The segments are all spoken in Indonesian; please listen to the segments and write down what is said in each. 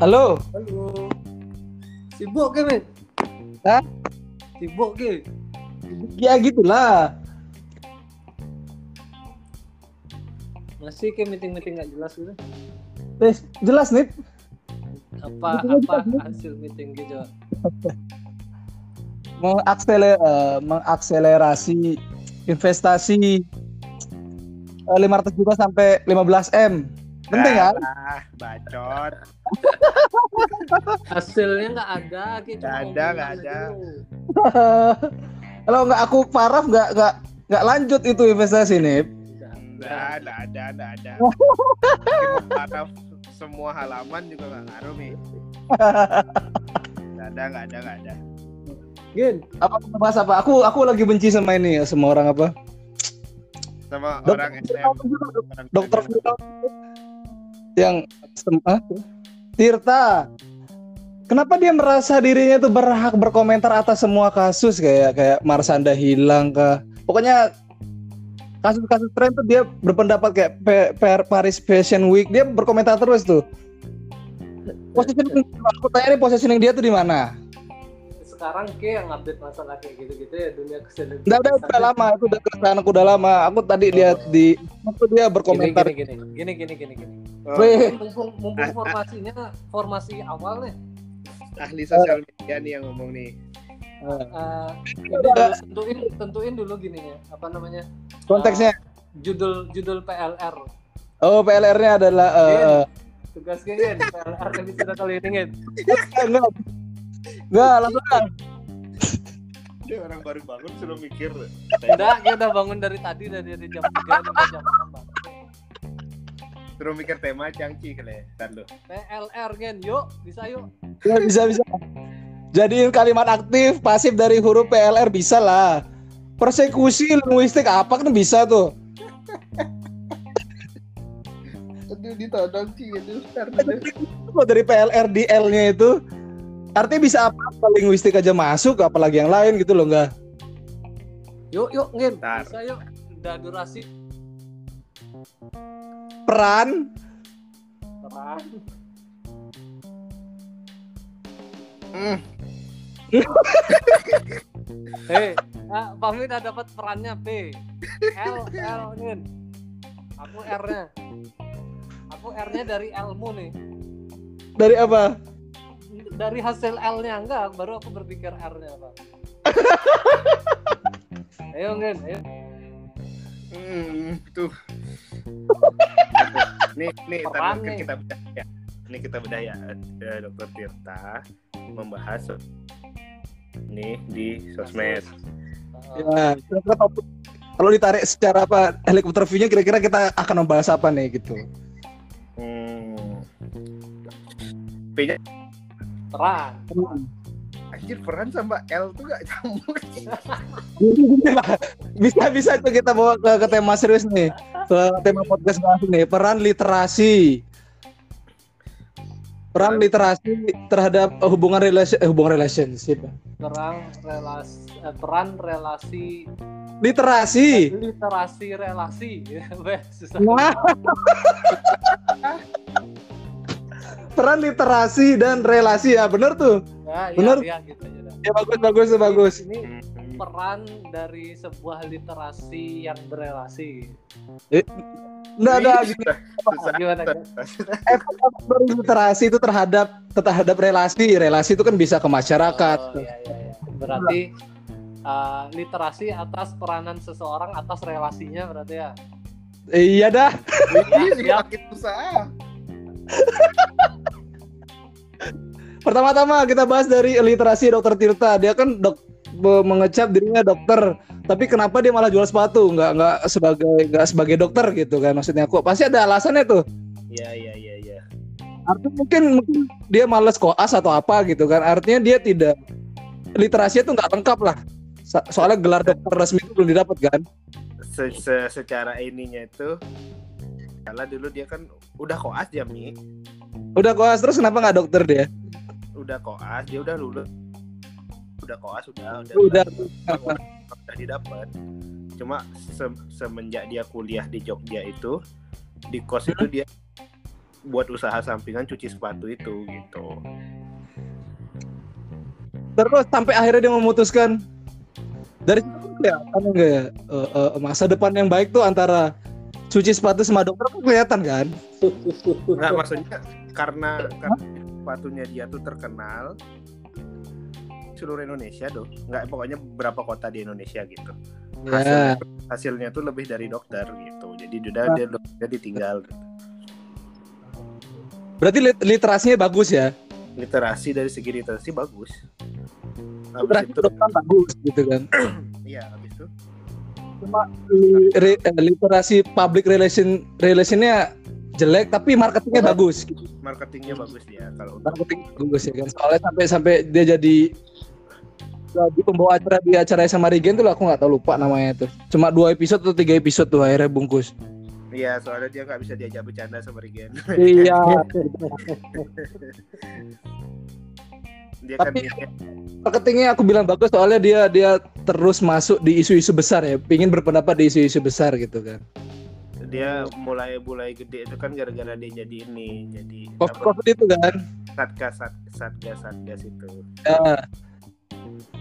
Halo. Halo. Sibuk ke, Mit? Hah? Sibuk ke? Ya gitulah. Masih ke meeting-meeting nggak jelas gitu? Eh, jelas nih. Apa apa jelas, hasil meeting gitu? Mengakseler, eh, mengakselerasi investasi eh, 500 juta sampai 15 m. Penting kan? Bacot. Hasilnya nggak ada, Ki. Cuma Nggak ada, nggak ada. Kalau nggak aku paraf nggak nggak nggak lanjut itu investasi nih. Nggak Nggak ada, ada, ada, ada. Paraf semua halaman juga nggak ngaruh nih. Nggak ada, nggak ada, nggak ada. Gin, Apa kita bahas apa? Aku aku lagi benci sama ini ya, sama orang apa? Sama Dok- orang SM. orang Dokter SM. Yang sem- ah? Tirta. Kenapa dia merasa dirinya itu berhak berkomentar atas semua kasus kayak kayak Marsanda hilang kah? Pokoknya kasus-kasus tren tuh dia berpendapat kayak P- P- Paris Fashion Week dia berkomentar terus tuh. Positioning, aku tanya nih positioning dia tuh di mana? Sekarang Ki yang update masalah kayak gitu-gitu ya dunia keselebritan. Udah, udah, udah lama, itu udah keresahan aku udah lama. Aku tadi lihat di waktu dia berkomentar. gini, gini, gini, gini, gini, gini. Oh, Mumpung, mumpung formasinya formasi awal nih. ahli sosial media nih yang ngomong nih. Eh, ini dulu, tentuin tentuin dulu gini ya apa namanya konteksnya. judul judul PLR Oh, PLR-nya adalah eh, tugas Gin PLR episode kali ini enggak enggak langsung lah. Dia orang baru bangun suruh mikir. enggak kita udah bangun dari tadi dari, dari jam 3 sampai jam 6 Bang. Suruh mikir tema cangci kali ya. Ntar lu. PLR Gin yuk bisa yuk Ya, bisa bisa jadiin kalimat aktif pasif dari huruf PLR bisa lah persekusi linguistik apa kan bisa tuh Aduh ditodong sih itu. Kalau dari PLR di L-nya itu artinya bisa apa, apa linguistik aja masuk apalagi yang lain gitu loh enggak yuk yuk Gin Ntar. bisa yuk udah durasi peran terang Hmm. Hei, ah, Fahmi udah dapat perannya P. L L Gin. Aku R-nya. Aku R-nya dari ilmu nih. dari apa Dari hasil L-nya enggak, baru aku berpikir R-nya apa. ayo Gin, ayo. Hmm, tuh. nih, nih, Peran ntar nih. kita bedah ya. Ini kita bedah ya. Eh, Dokter Tirta membahas nih di sosmed. ya kira-kira topik kalau ditarik secara apa helikopter view-nya kira-kira kita akan membahas apa nih gitu Hmm. P-nya Peran. anjir peran sama L tuh gak campur. bisa bisa tuh kita bawa ke, ke tema serius nih ke tema podcast bahas nih peran literasi peran literasi terhadap hubungan relasi eh, hubungan relationship Peran relasi eh, peran relasi literasi literasi relasi. Susah. Wah. peran literasi dan relasi ya bener tuh Ya, bener. ya, ya, gitu aja dah. ya bagus bagus tuh bagus Ini peran dari sebuah literasi yang berelasi. nggak ada Gimana, susah. efek dari literasi itu terhadap terhadap relasi relasi itu kan bisa ke masyarakat Oh, iya, iya, iya. Berarti uh, literasi atas peranan seseorang atas relasinya berarti ya. iya dah Ini Siap. semakin susah. Pertama-tama kita bahas dari literasi dokter Tirta. Dia kan dok mengecap dirinya dokter, tapi kenapa dia malah jual sepatu? Nggak nggak sebagai nggak sebagai dokter gitu kan? Maksudnya aku pasti ada alasannya tuh. Iya, iya, iya, iya. Artinya mungkin mungkin dia males koas atau apa gitu kan? Artinya dia tidak literasinya tuh nggak lengkap lah. So- Soalnya gelar dokter resmi itu belum didapat kan? Se- se- secara ininya itu karena dulu dia kan udah koas dia Mi. Udah koas terus kenapa nggak dokter dia? udah koas dia udah lulus udah koas udah udah Udah. udah didapat cuma se- semenjak dia kuliah di Jogja itu di kos itu dia buat usaha sampingan cuci sepatu itu gitu. Terus sampai akhirnya dia memutuskan dari situ kelihatan enggak ya eh, eh, masa depan yang baik tuh antara cuci sepatu sama dokter kan kelihatan kan? Nggak maksudnya karena karena sepatunya dia tuh terkenal seluruh Indonesia tuh nggak pokoknya beberapa kota di Indonesia gitu Ya. hasilnya, hasilnya tuh lebih dari dokter gitu jadi udah dia ditinggal. Berarti lit- literasinya bagus ya? literasi dari segi literasi bagus habis Literasi itu bagus gitu kan? iya habis itu Cuma li- re- eh, literasi public relation relationnya jelek tapi marketingnya bagus. marketingnya bagus dia kalau untuk Marketing bagus ya kan? Soalnya sampai sampai dia jadi jadi pembawa acara di acara sama Regen tuh aku nggak tahu lupa namanya tuh. Cuma dua episode atau tiga episode tuh akhirnya bungkus. iya soalnya dia nggak bisa diajak bercanda sama Regen iya. dia kan Tapi- dia- Marketingnya aku bilang bagus soalnya dia dia terus masuk di isu-isu besar ya, pingin berpendapat di isu-isu besar gitu kan. dia mulai mulai gede itu kan gara-gara dia jadi ini jadi Covid, itu kan. satgas sat- satgas satgas itu Ya.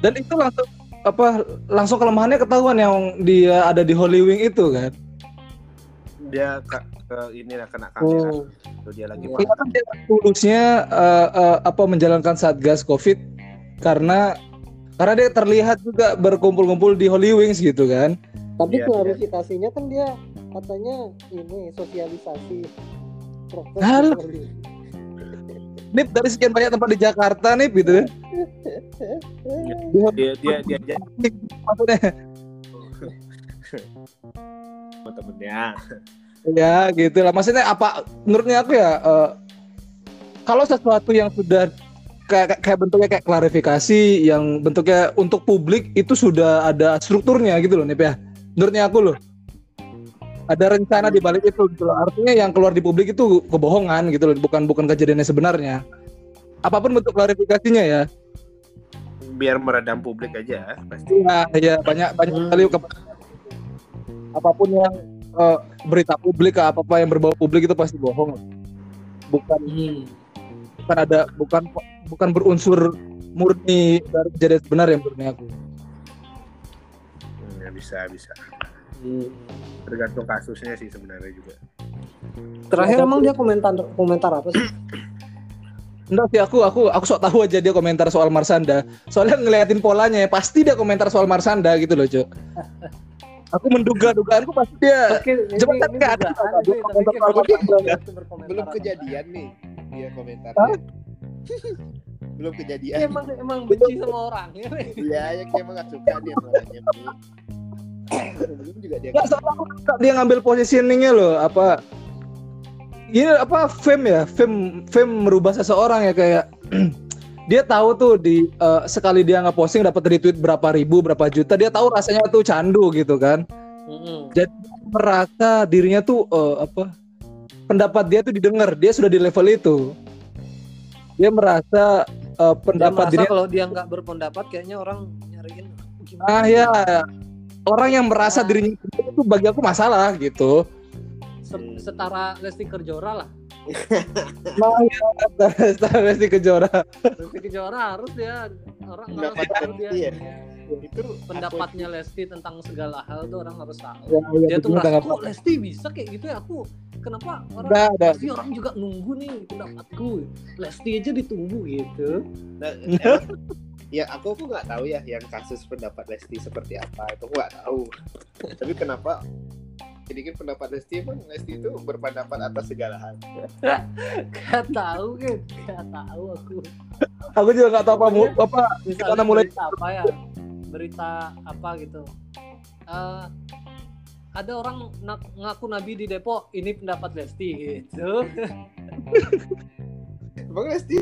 Dan itu langsung apa langsung kelemahannya ketahuan yang dia ada di Holy Wing itu kan. dia ke, ke ini lah kena kamera Oh. Tuh dia lagi Kelihatan dia tulusnya eh, eh, apa menjalankan satgas Covid karena karena dia terlihat juga berkumpul-kumpul di Holy Wings gitu kan. Tapi Iya, klarifikasinya kan dia katanya ini sosialisasi. Halo. Nip dari sekian banyak tempat di Jakarta nih gitu. dia dia dia dia Maksudnya sama temennya ya gitu lah. Maksudnya apa menurutnya aku ya eh, kalau sesuatu yang sudah kayak kayak bentuknya kayak klarifikasi yang bentuknya untuk publik itu sudah ada strukturnya gitu loh Nip ya. Menurutnya aku loh. Ada rencana di balik itu gitu loh. Artinya yang keluar di publik itu kebohongan gitu loh, bukan bukan kejadiannya sebenarnya. Apa pun bentuk klarifikasinya ya. biar meredam publik aja pasti Iya, ya banyak banyak sekali ke- apa pun yang eh, berita publik apa apa yang berbau publik itu pasti bohong. Bukan Hmm. Bukan ada bukan bukan berunsur murni dari kejadian sebenar yang menurutnya aku. Hmm, ya bisa bisa Hmm. tergantung kasusnya sih sebenarnya juga Terakhir emang dia komentar komentar apa sih? Enggak sih aku aku aku sok tahu aja dia komentar soal Marsanda. Soalnya ngeliatin polanya ya pasti dia komentar soal Marsanda gitu loh, Cok. Aku menduga dugaanku pasti dia Oke, ini, ini kan belum- kejadian nih dia komentarnya belum Dia kejadian emang emang benci sama orang. Ya. iya yang kayak emang gak suka dia orangnya belum juga dia suka dia ngambil positioningnya loh apa ini apa fame ya fame fame merubah seseorang ya kayak dia tahu tuh di eh, sekali dia nggak posting dapat retweet berapa ribu berapa juta dia tahu rasanya tuh candu gitu kan. Mm-mm. merasa dirinya tuh eh, apa pendapat dia tuh didengar dia sudah di level itu dia merasa Dia pendapat merasa dirinya kalau dia nggak berpendapat kayaknya orang nyariin gimana? ah ya orang yang merasa dirinya itu bagi aku masalah gitu Se- setara Lesti Kejora lah. Nah, ya, Lesti Kejora. Lesti Kejora harus dia orang tahu dia ya? Itu pendapatnya Lesti tentang segala hal tuh orang harus tahu. Ya, ya, Dia tuh merasa kok Lesti bisa kayak gitu ya aku kenapa orang Udah, udah. pasti orang juga nunggu nih pendapatku. Lesti aja ditunggu gitu. Nah, ya aku aku nggak tahu ya yang kasus pendapat Lesti seperti apa itu aku nggak tahu. Tapi kenapa? Jadi kan pendapat Lesti emang Lesti itu berpendapat atas segala hal. Gak tahu kan gak tahu aku. Aku juga nggak tahu apa apa misalnya Karena mulai- apa ya berita apa gitu. Eh, ada orang na- ngaku nabi di Depok ini pendapat Lesti gitu. Emang Lesti?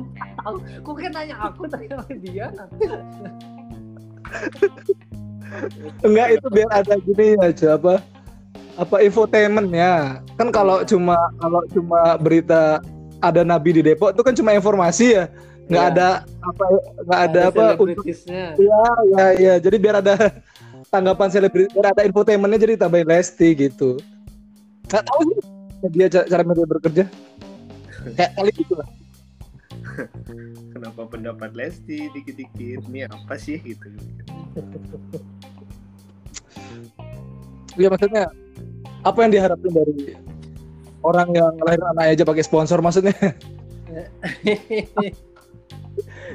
Aku kan nanya aku tanya sama dia? Enggak itu biar ada gini aja apa apa infotainment ya. Kan kalau cuma kalau cuma berita ada nabi di Depok itu kan cuma informasi ya. Nggak Iya. ada apa nggak ada apa untuk selebritisnya ya ya ya. Jadi biar ada tanggapan selebriti biar ada infotainmentnya jadi tambahin Lesti gitu. Nggak tahu sih dia ca- cara media bekerja. kayak kali gitu lah Kenapa pendapat Lesti dikit-dikit? Ini apa sih gitu? Iya maksudnya apa yang diharapin dari orang yang lahir anak aja pakai sponsor maksudnya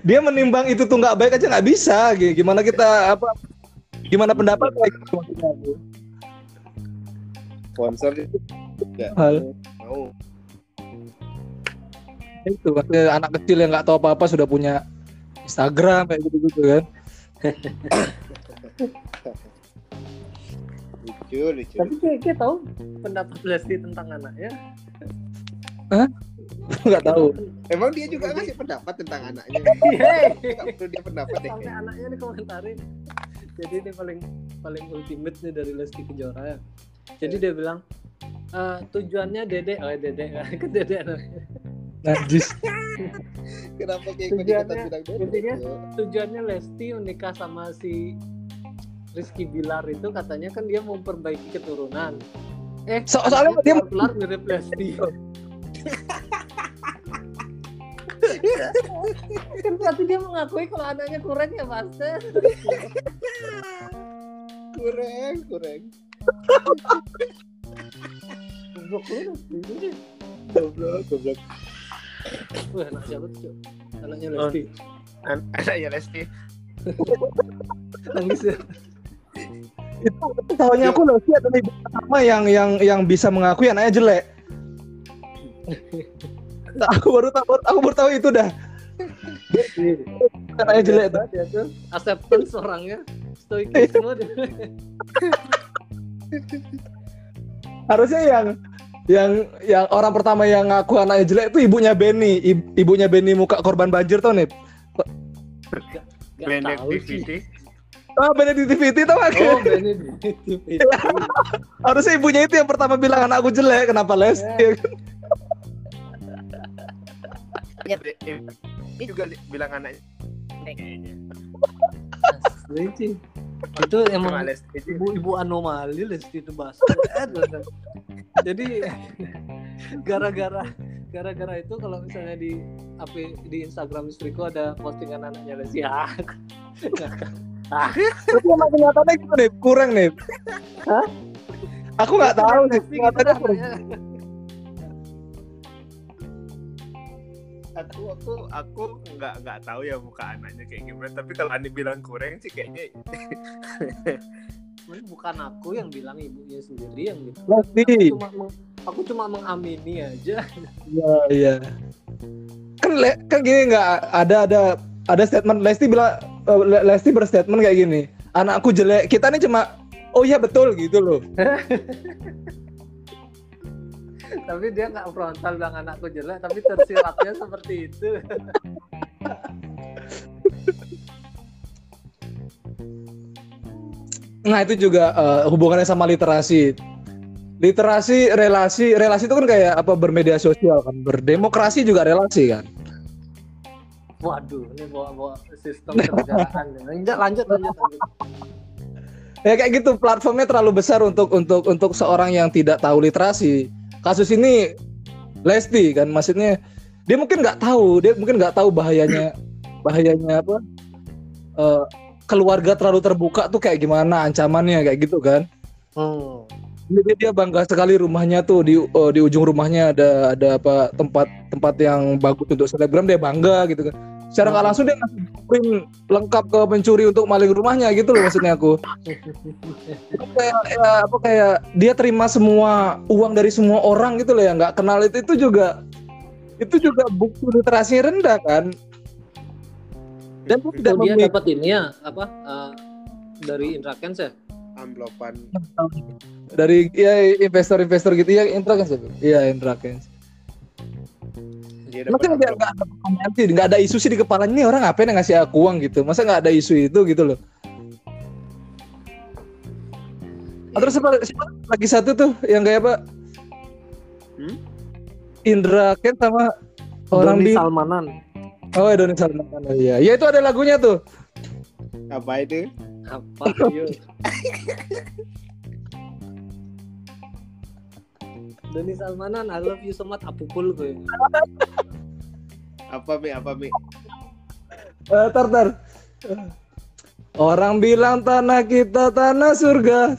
dia menimbang itu tuh nggak baik aja nggak bisa G- gimana kita apa gimana pendapat kayak gitu sponsor itu nggak Hal. mau. Itu maksudnya anak kecil yang nggak tahu apa apa sudah punya Instagram kayak gitu gitu kan? Lucu lucu Tapi kayak, kayak tahu pendapat Lesti tentang anaknya. nggak tahu. Emang dia juga ngasih pendapat tentang anaknya. Hei, nggak perlu dia pendapat deh. Sampai anaknya dikomentarin. Jadi ini paling paling ultimate nih dari Lesti Kejora. Ya. Jadi dia bilang "Eh, tujuannya Dede, oh Dede, ke Dede najis. Kenapa kayak Tujuannya- intinya tujuannya Lesti menikah sama si Rizky Bilar itu katanya kan dia mau memperbaiki keturunan. Eh, So- soalnya dia- kelar mirip Lesti. Kan berarti dia mengakui kalau anaknya kurang ya Master. kurang kurang Goblok lu goblok goblok Wah, anak siapa tuh? Anaknya Oh. Lesti. An- Anaknya Lesti. Nangis ya. itu tahunya aku Lesti adalah ibu pertama yang yang yang bisa mengakui anaknya jelek aku baru tahu aku baru tahu itu dah. Anaknya jelek tuh. dia tuh. Acceptance orangnya. Stoikisme dia. harusnya yang yang yang orang pertama yang ngaku anaknya jelek itu ibunya Benny. Ib- ibunya Benny muka korban banjir tau nih Gak Blended tahu sih. DVD. ah Benedict tau gak Oh, di harusnya ibunya itu yang pertama bilang anakku jelek kenapa Lesti Eh, eh, Ini juga li- bilang anaknya. Kayaknya. Itu emang ibu-ibu anomali Lesti itu bahasa. Jadi gara-gara gara-gara itu kalau misalnya di apa di Instagram istriku ada postingan anaknya Lesti ya. Ah, tapi emang kenyataannya gitu nih kurang nih Hah? aku nggak tahu kenyataannya dah kurang. Aku aku aku nggak nggak tahu ya muka anaknya kayak gimana. Tapi kalau Ani bilang kurang sih kayaknya bukan aku yang bilang ibunya sendiri yang gitu. Lesti Aku cuma meng- aku cuma mengamini aja. Iya, iya. Kan le, kan gini nggak ada ada ada statement Lesti bilang Le- Lesti berstatement kayak gini. Anakku jelek. Kita nih cuma oh iya betul gitu loh. tapi dia nggak frontal bilang anakku jelek tapi tersiratnya seperti itu Nah, itu juga eh, hubungannya sama literasi. Literasi relasi relasi itu kan kayak apa bermedia sosial kan, berdemokrasi juga relasi kan. waduh ini bawa bawa sistem kenegaraan lanjut lanjut lanjut, lanjut. Ya kayak gitu platformnya terlalu besar untuk untuk untuk seorang yang tidak tahu literasi. Kasus ini Lesti kan maksudnya dia mungkin nggak tahu, dia mungkin nggak tahu bahayanya bahayanya apa eh, keluarga terlalu terbuka tuh kayak gimana ancamannya kayak gitu kan. Hmm. Jadi dia bangga sekali rumahnya tuh di eh, di ujung rumahnya ada ada apa tempat tempat yang bagus untuk selebgram dia bangga gitu kan. Secara nggak langsung dia ngasih print lengkap ke pencuri untuk maling rumahnya gitu loh maksudnya aku. kayak ya, apa kayak dia terima semua uang dari semua orang gitu loh ya nggak kenal itu itu juga itu juga bukti literasi rendah kan. Dan dia tidak dia memiliki dapat ini ya apa eh, dari Indra Kents ya amplopan dari ya investor-investor gitu ya Indra kan siapa? Iya Indra kan. Dia Masa nggak ada nggak ada isu sih di kepalanya nih orang ngapain yang ngasih aku uang gitu? Masa nggak ada isu itu gitu loh? Ah, terus siapa, siapa lagi satu tuh yang kayak apa? Hmm? Indra Ken sama orang Doni di Salmanan oh ya Doni Salman oh, iya ya itu ada lagunya tuh apa itu apa yuk Doni Salmanan I love you so much apukul gue Apa Mi? Apa Mi? Eh, tar tar. Orang bilang tanah kita tanah surga.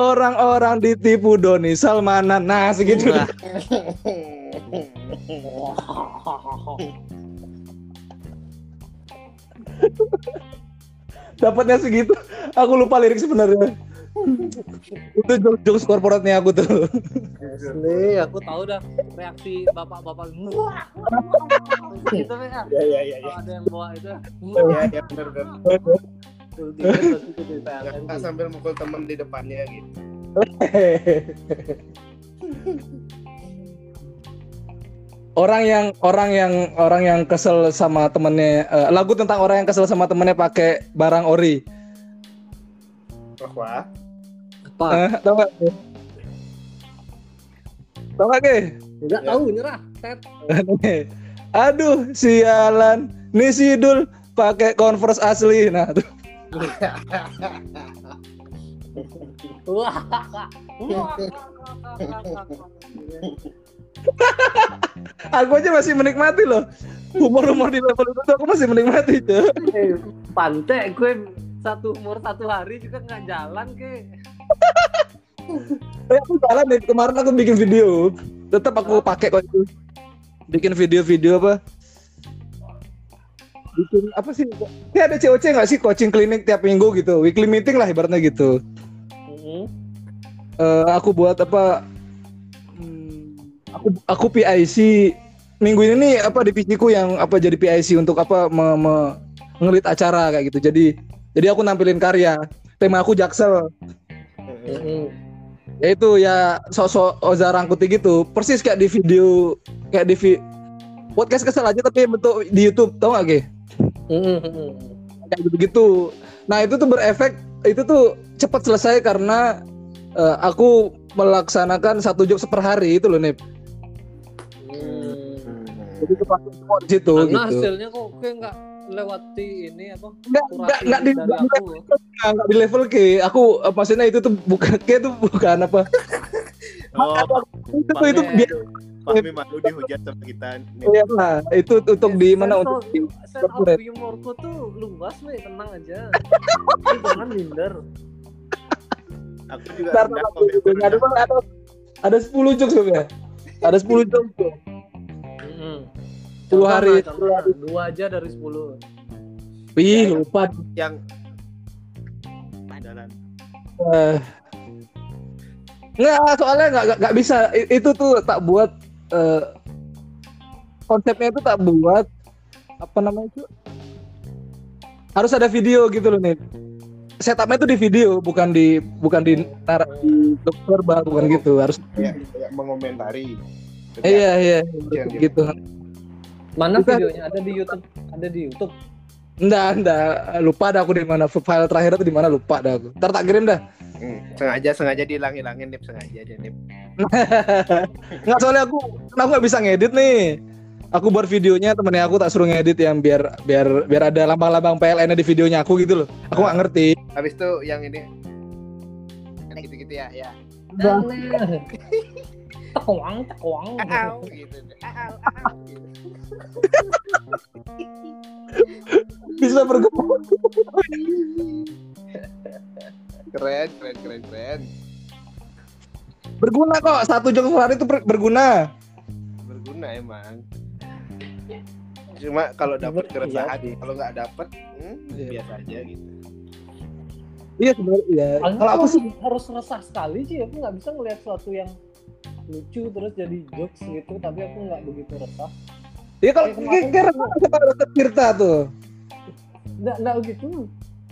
Orang-orang ditipu Doni Salmanan. Nah, segitu. Wah. Dapatnya segitu. Aku lupa lirik sebenarnya. Itu jokes korporatnya aku tuh. Asli, aku tahu dah reaksi bapak-bapak Wah. gitu ya. Ya ya ya ada yang bawa itu Ya ya benar benar. sih. sambil mukul teman di depannya gitu. orang yang orang yang orang yang kesel sama temennya eh, lagu tentang orang yang kesel sama temennya pakai barang ori Wah, Apa? eh, tau gak tau gak Ge? Enggak tahu nyerah. Tet. aduh sialan nih si Dul pakai converse asli nah tuh Wah. Aku aja masih menikmati loh humor-humor di level itu aku masih menikmati tuh Eh, Pantai gue satu umur satu hari juga nggak jalan ke. Eh, aku jalan nih kemarin aku bikin video. Tetap aku pakai kok itu. Bikin video-video apa? Bikin apa sih? Ini ada COC nggak sih? Coaching klinik tiap minggu gitu. Weekly meeting lah ibaratnya gitu. Mm-mm. Eh, aku buat apa? Hmm, aku aku PIC minggu ini nih apa divisiku yang apa jadi PIC untuk apa me, me- ngelit acara kayak gitu. Jadi jadi aku nampilin karya. Tema aku jaksel Mm-mm. yaitu ya sosok Oza Rangkuti gitu persis kayak di video kayak di vi- podcast kesel aja tapi bentuk di YouTube tau gak Ge? Mm-mm. Mm-mm. kayak gitu gitu nah itu tuh berefek itu tuh cepat selesai karena eh, aku melaksanakan satu jokes per hari itu loh Nip Hmm. jadi itu pasti semua di situ Karena gitu hasilnya kok gue nggak lewati ini apa? enggak enggak enggak di dari enggak, aku. enggak di level ke aku eh, maksudnya itu tuh bukan kayak itu bukan apa Oh, itu tuh itu biar Fahmi malu dihujat sama kita. Nih. ya, nah, itu untuk di mana untuk di sense of humorku tuh luas nih, tenang aja. Jangan minder. Aku juga yang ada ada ada 10 jokes ya ada 10 jokes tuh Mm-mm. 10 Contoh hari dua aja dari sepuluh. Wih, lupa. yang jalan. Eh. Nggak, soalnya nggak, nggak, nggak bisa. I- Itu tuh tak buat eh, konsepnya itu tak buat apa namanya itu harus ada video gitu loh nih. Setupnya itu di video, bukan di bukan di nar- di dokter bah, bukan gitu. Harus Ya, ya, mengomentari. iya iya Iya, iya. gitu. Mana Bukan. videonya? Ada di YouTube. Ada di YouTube. Enggak, enggak. Lupa dah aku di mana. File terakhir itu di mana lupa dah aku. Ntar tak kirim dah. Hmm, sengaja sengaja dihilang-hilangin nip sengaja aja nip. Nggak soalnya aku, aku nggak bisa ngedit nih. Aku buat videonya temennya aku tak suruh ngedit yang biar biar biar ada lambang-lambang PLN di videonya aku gitu loh. Aku nggak ngerti. Habis itu yang ini gitu-gitu ya, ya. Tekwang. Au gitu. Au, au, gitu. Bisa berguna. Keren, keren, keren, keren. Berguna kok. Satu jok per hari itu ber- berguna. Berguna emang. Cuma kalau dapat Iya keresahan, sih. kalau nggak dapat, hmm, Iya. biasa aja gitu. Iya sebenarnya. Iya. Kalau aku aku sih harus resah sekali sih. Aku nggak bisa ngelihat sesuatu yang lucu terus jadi jokes gitu. Tapi aku nggak begitu resah. Iya kalau kira kita ada Tirta tuh. Nggak, nggak gitu.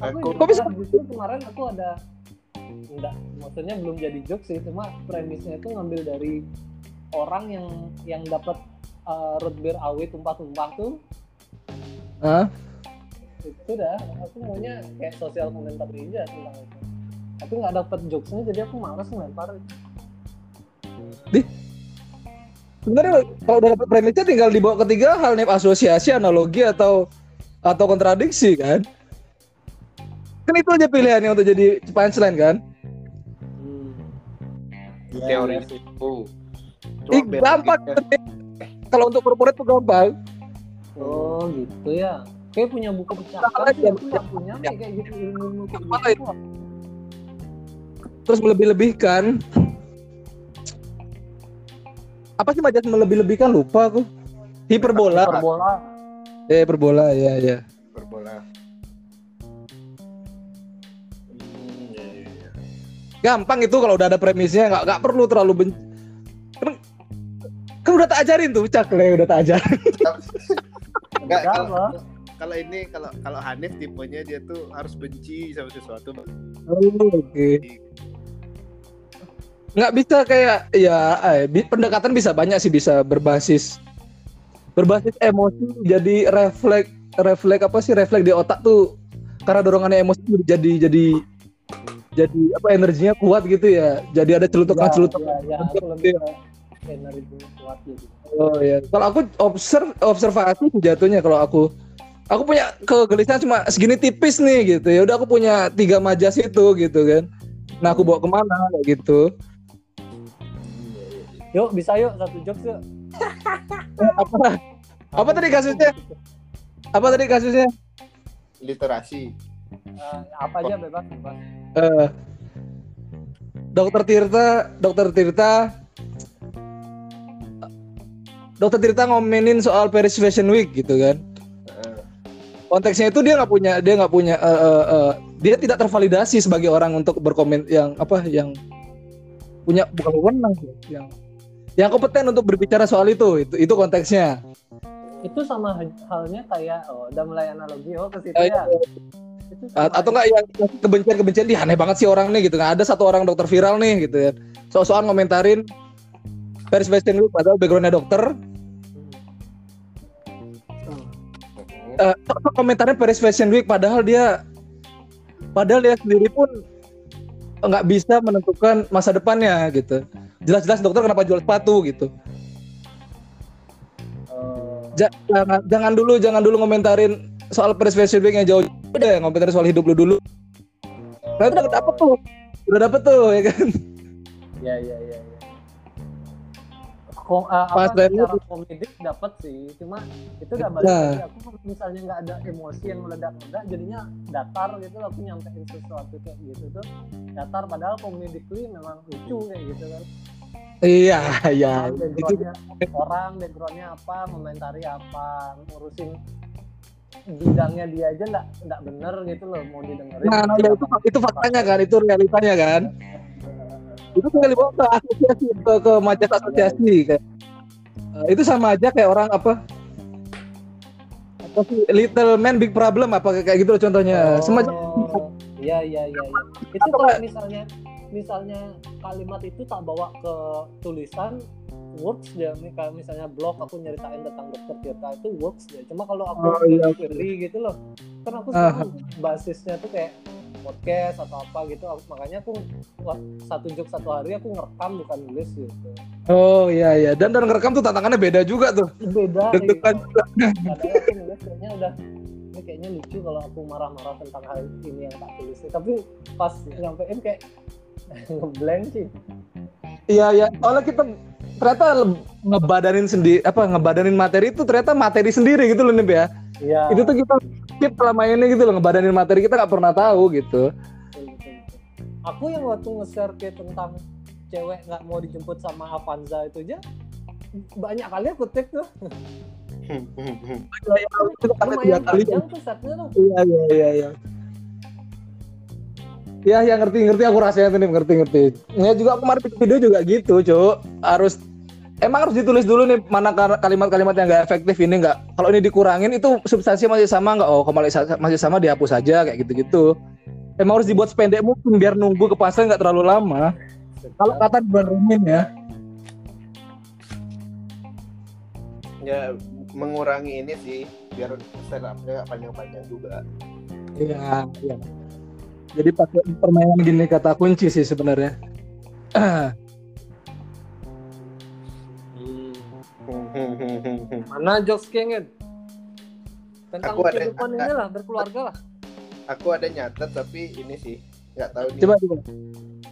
Aku Aku- Kok bisa? justru kemarin aku ada enggak maksudnya belum jadi jokes sih cuma premisnya itu ngambil dari orang yang yang dapat uh, root beer awet tumpah-tumpah tuh Hah? itu dah aku maunya kayak sosial komentar aja tentang itu aku nggak dapat jokesnya jadi aku malas ngelempar Sebenarnya kalau udah dapat premisnya tinggal dibawa ke tiga hal nih asosiasi, analogi atau atau kontradiksi kan? Kan itu aja pilihannya untuk jadi punchline kan? teori iya sih. itu. Ih, biar gampang. kita- Kalau untuk corporate tuh gampang. Oh gitu ya. Kayak punya buku percakapan aja, aku ya. punya Mek, kayak gitu ilmu kayak Apa gitu. Terus melebih-lebihkan. Apa sih majas melebih-lebihkan lupa aku. Hiperbola. Hiperbola. Eh, hiperbola ya ya. Hmm, iya, iya, iya. Gampang itu kalau udah ada premisnya nggak nggak perlu terlalu ben... kan, kan udah tak ajarin tuh cak Le, udah tak ajarin. Kalau kalau ini kalau kalau Hanif tipenya dia tuh harus benci sama sesuatu. Oh, Oke. Nggak bisa kayak ya eh, pendekatan bisa banyak sih bisa berbasis berbasis emosi jadi refleks refleks apa sih refleks di otak tuh karena dorongannya emosi jadi jadi jadi apa energinya kuat gitu ya jadi ada celutukan celutukan Ya, ya, aku lebih ke energi kuat gitu. Oh ya, kalau aku observ observasi jatuhnya kalau aku aku punya kegelisahan cuma segini tipis nih gitu ya. Udah aku punya tiga majas itu gitu kan. Nah aku bawa ke mana kayak gitu. Yuk bisa yuk satu jokes yuk. Eh, apa apa tadi kasusnya? Apa tadi kasusnya? Literasi. Eh, apa aja bebas bebas. Eh, Dokter Tirta, Dokter Tirta, Dokter Tirta ngomenin soal Paris Fashion Week gitu kan. Heeh. konteksnya itu dia nggak punya dia nggak punya eh, eh, eh, dia tidak tervalidasi sebagai orang untuk berkomen yang apa yang punya bukan wewenang sih, yang yang kompeten untuk berbicara soal itu. Itu itu konteksnya. Itu sama halnya kayak oh udah mulai analogi oh ke situ Eh, ya. Itu atau enggak yang kebencian kebencian dia aneh banget sih orang nih gitu kan. Ada satu orang dokter viral nih gitu ya. Soal-soal ngomentarin Paris Fashion Week padahal backgroundnya dokter. Eh, komentarnya Paris Fashion Week padahal dia padahal dia sendiri pun nggak bisa menentukan masa depannya gitu. Jelas-jelas dokter kenapa jual sepatu gitu. Ja- jangan, jangan dulu jangan dulu ngomentarin soal Week yang jauh udah ngomentarin soal hidup lu dulu. Nah udah dapet tuh, udah dapet tuh ya kan. ya ya ya. Ya. Ko, eh, Pas apa dari secara komedik dapat sih, cuma itu udah balik Nah. lagi. Aku misalnya nggak ada emosi yang meledak-ledak, jadinya datar gitu. Aku nyampein sesuatu kayak gitu tuh datar. Padahal comedically memang lucu kayak gitu kan. Iya iya. Itu backgroundnya orang backgroundnya apa komentari apa ngurusin bidangnya dia aja nggak nggak bener gitu loh mau didengerin nah, nah, itu itu faktanya kan, itu realitanya kan. Itu tinggal dibawa ke asosiasi ke, ke majas asosiasi kayak. Eh, itu sama aja kayak orang apa? Apa sih? Little man big problem apa kayak gitu loh contohnya. Semacam Oh, iya iya iya iya. itu Atau kalau kayak- misalnya misalnya kalimat itu tak bawa ke tulisan works dia. Kalau misalnya blog aku nyeritain tentang dokter Tirta itu works dia. Cuma kalau aku Oh, iya, query gitu loh. Kan aku sekarang basisnya tuh kayak podcast atau apa gitu aku- makanya aku satu jok satu hari aku ngerekam bukan nulis gitu Oh iya iya dan dan ngerekam tuh tantangannya beda juga tuh. beda Deg-degan gitu. juga. kadang aku nulis kayaknya udah ini kayaknya lucu kalau aku marah-marah tentang hal ini yang tak tulis tapi pas nyampein kayak ngeblank sih Iya iya. Soalnya kita ternyata ngebadanin sendiri apa ngebadanin materi itu ternyata materi sendiri gitu loh nih ya. iya Itu tuh kita skip selama ini gitu loh ngebadanin materi kita nggak pernah tahu gitu. betul, betul, betul. aku yang waktu nge-share kayak tentang cewek nggak mau dijemput sama Avanza itu aja banyak kali aku tag tuh Iya, iya, itu karena tiga lumayan panjang tuh setnya tuh Iya iya iya iya. Iya ya ngerti ngerti aku rasanya tuh nih ngerti ngerti. Ya juga aku kemarin video juga gitu, Cuk. Harus emang harus ditulis dulu nih mana kalimat-kalimat yang nggak efektif ini nggak. Kalau ini dikurangin itu substansinya masih sama nggak? Oh, kalau masih sama dihapus aja kayak gitu-gitu. Emang harus dibuat sependek mungkin biar nunggu kepasan nggak terlalu lama. Kalau kata dibarumin ya. Ya mengurangi ini sih biar setupnya nggak panjang-panjang juga. Iya, iya. Jadi pakai permainan gini kata kunci sih sebenarnya. mana jokes kengin tentang Aku ada- kehidupan ini lah berkeluarga lah. Aku ada nyatet tapi ini sih nggak tahu nih. Coba coba.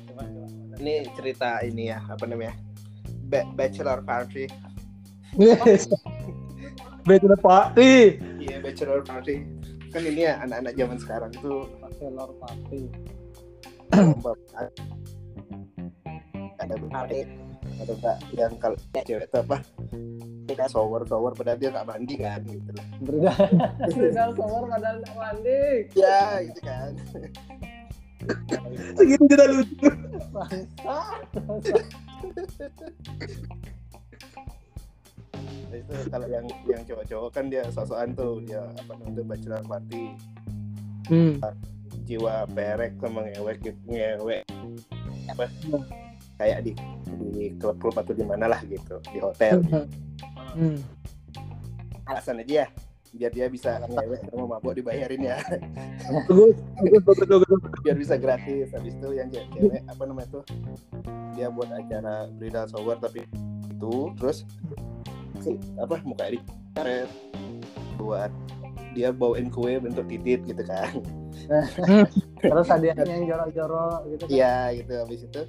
coba coba. Ini cerita ini ya apa namanya? Ba- bachelor party. Yes. Bachelor party. iya bachelor party. Kan ini ya anak-anak zaman sekarang tuh. Bachelor party. ada ada mbak yang kalau cewek. Itu apa kita shower shower padahal dia nggak mandi kan gitu loh Berdal berdal shower padahal nggak mandi. ya gitu kan Segitu tidak lucu. Bangsa. Nah, itu kalau yang yang cowok-cowok kan dia sosokan tuh dia apa namanya bachelor party Hmm. jiwa perek sama ngewek gitu ngewek apa kayak di di klub-klub atau di mana lah gitu di hotel Hmm. alasan aja ya biar dia bisa ngewek sama mabok dibayarin ya Bagus, bagus, bagus, bagus, bagus. biar bisa gratis habis itu yang cewek apa namanya tuh dia buat acara bridal shower tapi itu terus si- apa muka di karet buat dia bawain kue bentuk titit gitu kan Terus hadiahnya yang jorok-jorok gitu kan. iya gitu habis itu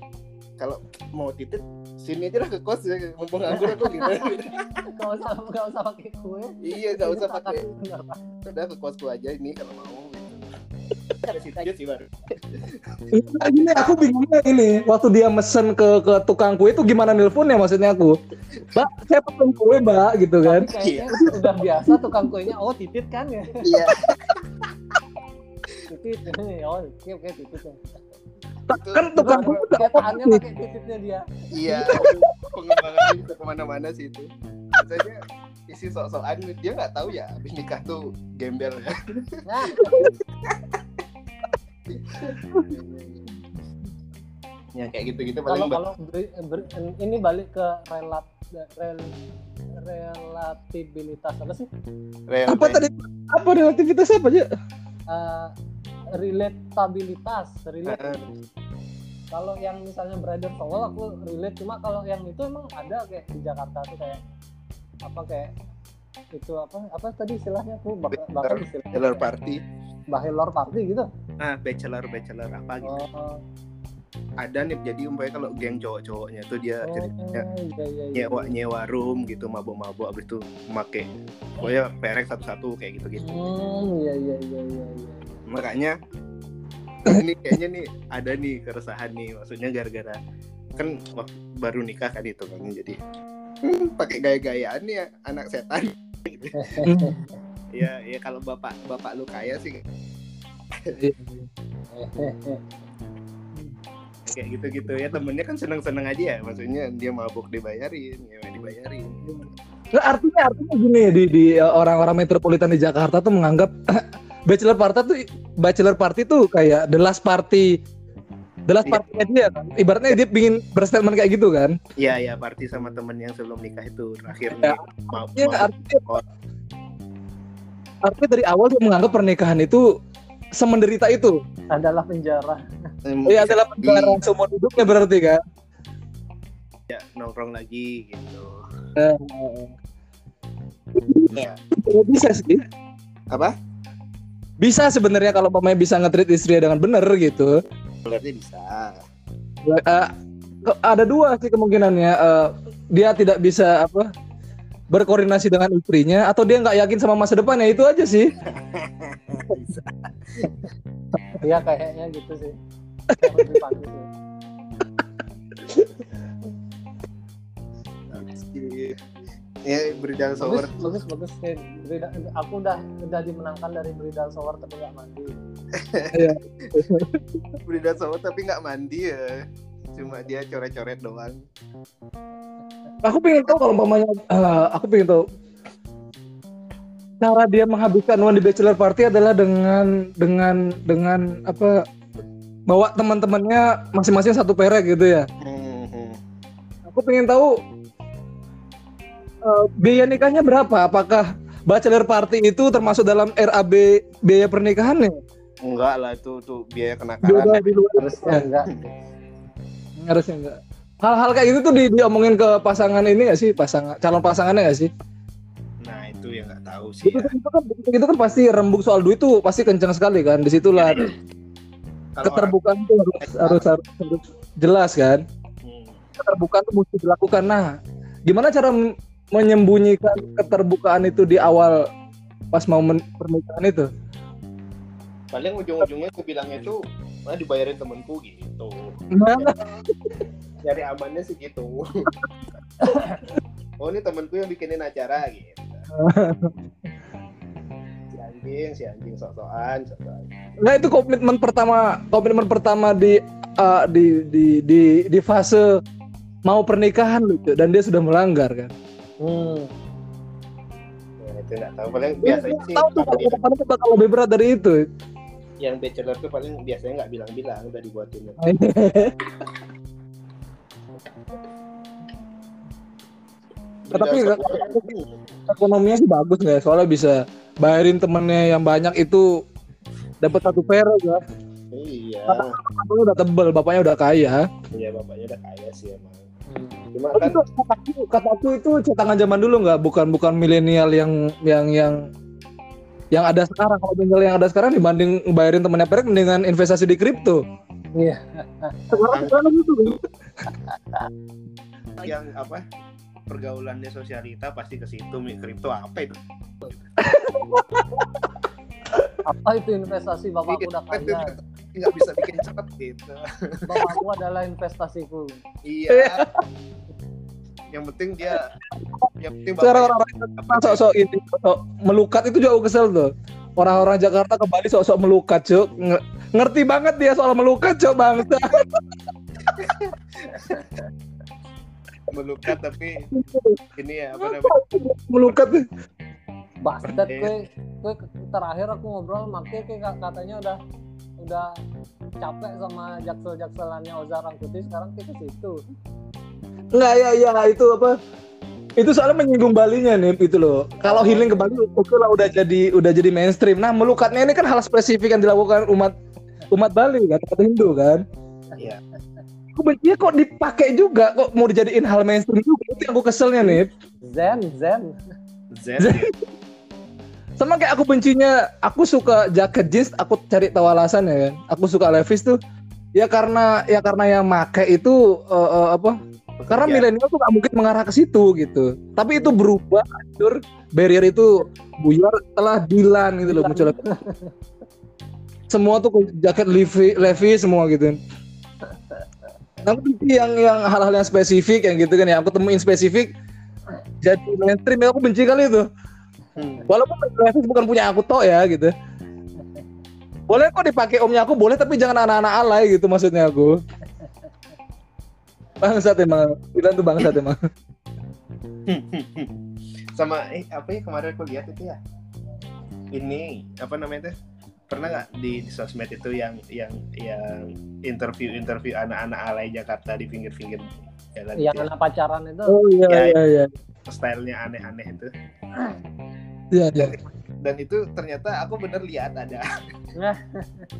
kalau mau titit sini aja lah ke kos ya mumpung nganggur aku gitu Gak usah gak usah pakai kue. iya gak usah pakai udah ke kosku aja ini kalau mau gitu ada situ aja sih baru Nah, Gini aku bingungnya ini waktu dia mesen ke ke tukang kue itu gimana nelponnya maksudnya aku. Mbak, saya pesen kue mbak gitu kan. Tapi kayaknya udah biasa tukang kuenya oh titit kan ya. iya Titit. Oh, oke oke titit. Kan tukang itu nggak Ketaannya apa pakai dia. Iya, pengembangan bisa ke mana-mana sih itu. Biasanya isi sok-sokan dia nggak tahu ya habis nikah tuh gembel ya. Nah, Ya kayak gitu-gitu kalau paling kalau ini balik ke relat rel, relatibilitas apa sih? real Apa tadi? Apa relativitas apa aja? Eh, relatabilitas, relate. Kalau yang misalnya brother Sowell aku relate cuma kalau yang itu emang ada kayak di Jakarta tuh kayak apa kayak itu apa apa tadi istilahnya aku bak- bahkan istilahnya bachelor party. bachelor party gitu. Ah, bachelor bachelor apa gitu. Oh, Ada nih jadi umpamanya kalau geng cowok-cowoknya tuh dia oh ceritanya iya iya iya. nyewa nyewa room gitu mabok-mabok habis itu make pokoknya perek satu-satu kayak gitu-gitu. Hmm, iya iya iya iya iya. makanya ini kayaknya nih ada nih keresahan nih maksudnya gara-gara kan waktu baru nikah kan itu kan jadi hmm, pakai gaya-gayaan nih ya, anak setan ya ya kalau bapak bapak lu kaya sih kayak gitu-gitu ya temennya kan seneng-seneng aja ya maksudnya dia mabuk dibayarin ya dibayarin Nggak, artinya artinya gini ya, di di uh, orang-orang metropolitan di Jakarta tuh menganggap bachelor party tuh bachelor party tuh kayak the last party the last Iya. party dia kan. Ibaratnya dia pingin berstatement kayak gitu kan. Iya ya party sama temen yang sebelum nikah itu terakhir Ya. mau, Iya, mau- artinya artinya dari awal dia menganggap pernikahan itu semenderita itu. Adalah penjara. Iya, adalah penjara seumur hidupnya berarti kan. ya, nongkrong lagi gitu Eh, ya. bisa sih. apa Bisa sebenarnya kalau mamanya bisa nge-treat istrinya dengan benar gitu. berarti bisa ke- ada dua sih kemungkinannya Eh, dia tidak bisa apa berkoordinasi dengan istrinya atau dia nggak yakin sama masa depannya itu aja sih Iya kayaknya gitu sih. Ya bridal shower Bagus, bagus, bagus. Aku udah udah dimenangkan dari bridal shower tapi nggak mandi. bridal shower tapi nggak mandi ya cuma dia coret-coret doang. Aku pengen tahu kalau mamanya eh, aku pengen tahu. Cara dia menghabiskan uang di bachelor party adalah dengan dengan dengan apa bawa teman-temannya masing-masing satu perek gitu ya. Hmm, aku pengen tahu eh, biaya nikahnya berapa? Apakah bachelor party itu termasuk dalam RAB biaya pernikahannya? Enggak lah itu tuh biaya kenakalan. Di luar Harusnya Ya. enggak. Harusnya enggak hal-hal kayak gitu tuh di, diomongin ke pasangan ini gak sih? Pasangan calon pasangannya gak sih? Nah itu yang nggak tahu sih itu, ya. itu kan itu kan pasti rembuk soal duit tuh pasti kencang sekali kan di situlah orang- keterbukaan tuh harus harus harus, harus jelas kan? Hmm. keterbukaan itu mesti dilakukan. Nah gimana cara menyembunyikan keterbukaan itu di awal pas mau pernikahan itu? Paling ujung-ujungnya gue bilangnya tuh mana dibayarin temenku gitu. Nyari amannya sih gitu. Oh ini temenku yang bikinin acara gitu. Si anjing si anjing sok-sokan sok-sokan. Nah itu komitmen pertama komitmen pertama di uh, di, di di di fase mau pernikahan loh Cuk. dan dia sudah melanggar kan? Hmm. ya, itu nggak tahu. Paling biasanya sih tahu tuh kalau bakal lebih berat dari itu yang bachelor tuh paling biasanya nggak bilang-bilang udah dibuatin. Tapi Beda nggak- satu- ekonominya sih bagus nggak ya? soalnya bisa bayarin temennya yang banyak itu dapat satu perak ya iya. Bapaknya udah tebel bapaknya udah kaya. Iya bapaknya udah kaya sih emang. Hmm. cuma Tapi kan itu kataku, kataku itu cetangan zaman dulu nggak? Bukan bukan milenial yang yang yang yang ada sekarang kalau milenial yang ada sekarang dibanding bayarin temennya perak dengan investasi di kripto Iya. sekarang sekarang gitu yang apa pergaulannya sosialita pasti ke situ Mi. kripto apa itu Apa itu investasi bapakku udah kaya. nggak bisa bikin cepet gitu Bapakku adalah investasiku. iya yang penting dia yang penting orang-orang sok-sok ini sok melukat itu jauh kesel tuh. Orang-orang Jakarta ke Bali sok-sok melukat cuk. Nge- ngerti banget dia soal melukat cuk bangsa. Melukat tapi ini ya apa namanya? Melukat. Tuh. Bastard gue, gue terakhir aku ngobrol sama dia kayak katanya udah udah capek sama jaksel-jakselannya Oza Rangkuti. Sekarang kita ke situ. Enggak ya ya itu apa? Itu soalnya menyinggung Balinya nih itu loh. Kalau healing ke Bali oke lah udah jadi udah jadi mainstream. Nah, melukatnya ini kan hal spesifik yang dilakukan umat umat Bali kan, umat Hindu kan. Iya. Aku bencinya kok dipakai juga kok mau dijadiin hal mainstream juga. Itu yang aku keselnya nih. Zen, Zen. Z ya. Sama kayak aku bencinya, aku suka jaket jeans, aku cari tahu alasannya kan. Aku suka Levi's tuh ya karena ya karena yang make itu eh, eh, apa? Karena Pekerjaan. milenial tuh gak mungkin mengarah ke situ gitu. Tapi itu berubah, hancur, barrier itu buyar setelah Dilan gitu loh muncul. Semua tuh jaket Levi, Levi semua gitu. Benci yang yang hal-hal yang spesifik yang gitu kan ya. Aku temuin spesifik jadi mainstream ya aku benci kali itu. Hmm. Walaupun Levi's bukan punya aku toh ya gitu. Boleh kok dipakai omnya aku boleh tapi jangan anak-anak alay gitu maksudnya aku. Bangsat emang. Dilan tuh bangsat emang. sama eh apa ya kemarin aku lihat itu ya ini apa namanya tuh pernah nggak di, di sosmed itu yang yang yang interview interview anak-anak alay Jakarta di pinggir-pinggir jalan Yang ya. anak pacaran itu. Oh iya Ya, iya iya. stylenya aneh-aneh itu Iya iya. dan itu ternyata aku bener lihat ada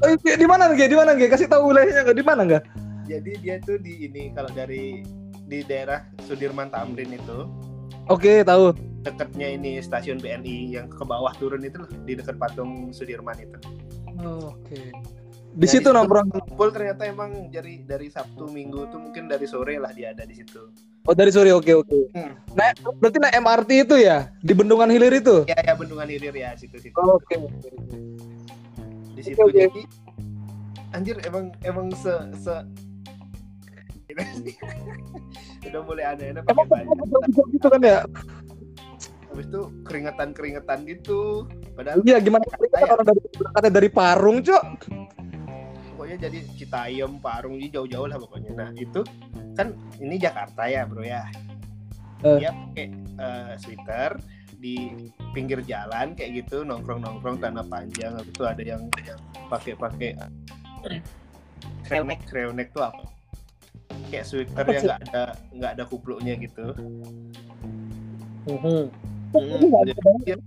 Oh, iya, di mana nggak? Di mana nggak? Kasih tahu wilayahnya nggak? Di mana nggak? Jadi dia tuh di ini kalau dari di daerah Sudirman Tamrin itu Oke tahu. dekatnya ini stasiun BNI yang ke bawah turun itu loh di dekat patung Sudirman itu Oke. Di Nah, situ nongkrong. Full ternyata emang dari dari Sabtu Minggu tuh mungkin dari sore lah dia ada di situ. Oh dari sore oke oke. Hmm. Naik berarti naik MRT itu ya di Bendungan Hilir itu. Ya ya Bendungan Hilir ya situ situ. Oke. Di situ oke. jadi anjir emang emang se se udah mulai aneh-aneh pakai Emang baju. gitu kan ya? Habis itu keringetan-keringetan gitu. Padahal Iya gimana? Kita orang dari berangkatnya dari Parung cok. pokoknya jadi Citayam, Parung, ini jauh-jauh lah pokoknya. Nah, itu kan ini Jakarta ya, Bro ya. Eh. Dia pakai eh, sweater di pinggir jalan kayak gitu, nongkrong-nongkrong tanah panjang. Habis itu ada yang pakai-pakai crewneck, crewneck tuh apa? Kayak sweater yang nggak ada nggak ada kupluknya gitu. Mhm. Hmm, jadi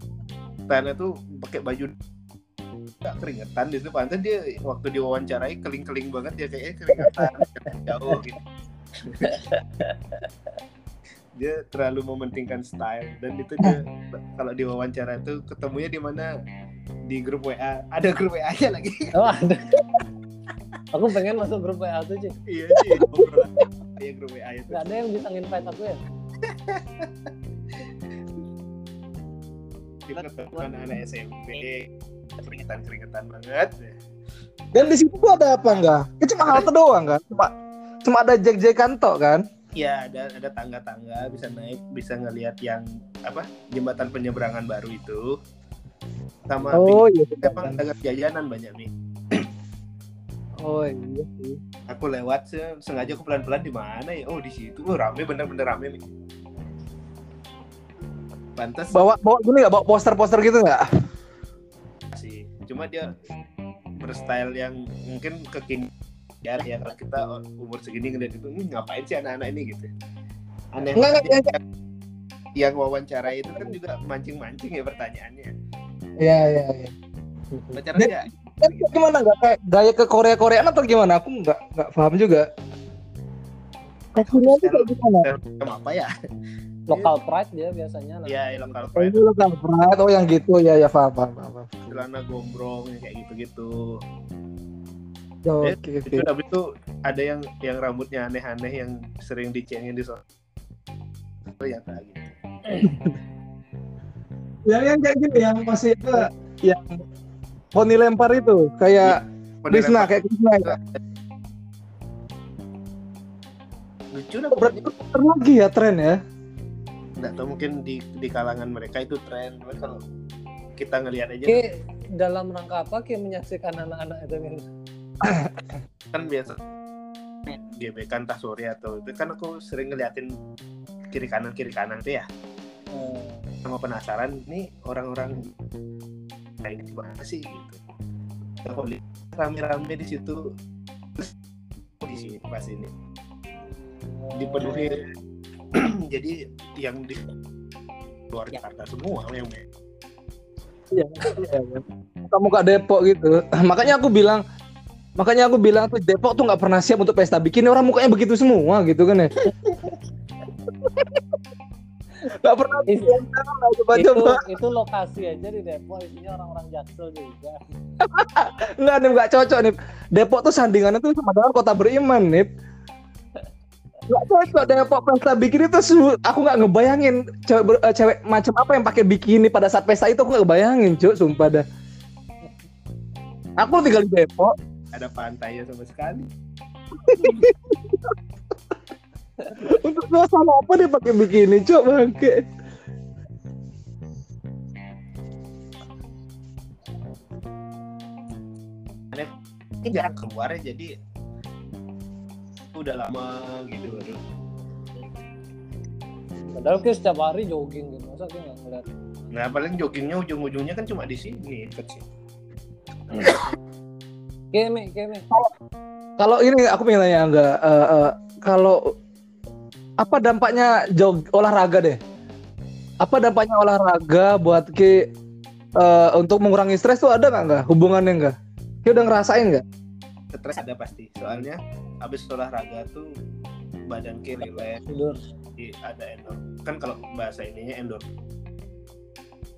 dia tuh pakai baju nggak keringetan di situ pantas dia waktu diwawancarai keling-keling banget dia kayaknya keringetan jauh gitu. Dia terlalu mementingkan style. Dan itu dia kalau diwawancara itu ketemunya di mana? Di grup WA ada grup WA nya lagi. Oh, ada. Aku pengen masuk grup WA tuh sih. iya obrolan kayak grup WA itu Gak ada yang bisa invite aku ya. kita ketemu anak SMP keringetan keringetan banget Dan di situ tuh ada apa enggak? Ya cuma halte doang kan? Cuma cuma ada jack-jackan tok kan? ya ada ada tangga-tangga bisa naik bisa ngelihat yang apa jembatan penyeberangan baru itu sama Oh iya. emang ada jajanan banyak nih Oh iya sih. aku lewat se- sengaja aku pelan-pelan di mana ya oh di situ oh, rame bener-bener rame nih pantas Bawa bawa gini nggak? Bawa poster-poster gitu nggak? sih cuma dia berstyle yang mungkin kekinian ya ya kalau kita umur segini ngeliat itu "Hmm, ngapain sih anak-anak ini gitu aneh Enggak, enggak, banget. yang wawancara itu kan juga mancing-mancing ya pertanyaannya Iya iya. iya. pacaran nggak Kan gimana nggak kayak gaya ke Korea Koreaan atau gimana? Aku nggak nggak paham juga. Kasihnya tuh kayak gimana? sama apa ya Local pride dia biasanya. nah. ya lokal Oh, pride ini lokal pride. Oh yang gitu ya ya paham paham paham. celana gombrong yang kayak gitu-gitu Oke itu oke. habis itu ada yang yang rambutnya aneh-aneh yang sering dicengin di sosial itu yang kayak gitu Yang yang kayak gini yang masih apa? Yang poni lempar itu kayak Krishna kayak Krishna. ya. lucu lah Berarti itu lagi ya tren ya? nggak tahu mungkin di di kalangan mereka itu tren Cuman kalau kita ngelihat aja Ki dalam rangka apa Ki menyaksikan anak-anak itu kan? kan biasa gebekan tasuri atau itu kan aku sering ngeliatin kiri kanan kiri kanan tuh ya Oh. sama penasaran nih orang-orang kayak gimana sih gitu aku lihat rame-rame di situ terus di sini pas ini dipenuhi jadi yang di luar Jakarta semua yang Iya. Kamu kak Depok gitu. Makanya aku bilang makanya aku bilang tuh Depok tuh nggak pernah siap untuk pesta bikin orang mukanya begitu semua gitu kan ya. Gak pernah Itu- coba itu coba. itu lokasi aja di Depok isinya orang-orang Jaksel juga. nggak nih nggak cocok nih Depok tuh sandingannya tuh sama dengan kota beriman nih nggak cocok Depok pesta bikini itu su- aku nggak ngebayangin cewek ber- eh, cewek macam apa yang pakai bikini pada saat pesta itu aku nggak ngebayangin cuy sumpah dah. Aku tinggal di Depok. Ada pantainya sama sekali untuk suasana apa dia pakai bikini cuy bangke ini jarang keluar ya jadi udah lama gitu baru Padahal Ki setiap hari jogging gitu. Masa Ki nggak ngeliat? nah paling joggingnya ujung-ujungnya kan cuma di sini kecil Kemi, Kemi. kalau ini aku pengen tanya enggak eh, eh, kalau apa dampaknya jog olahraga deh? Apa dampaknya olahraga buat ki eh, untuk mengurangi stres tuh ada nggak nggak? Hubungannya enggak Ki udah ngerasain nggak? Stres ada pasti. Soalnya habis olahraga tuh badan kiri relax ada endor kan kalau bahasa ininya endor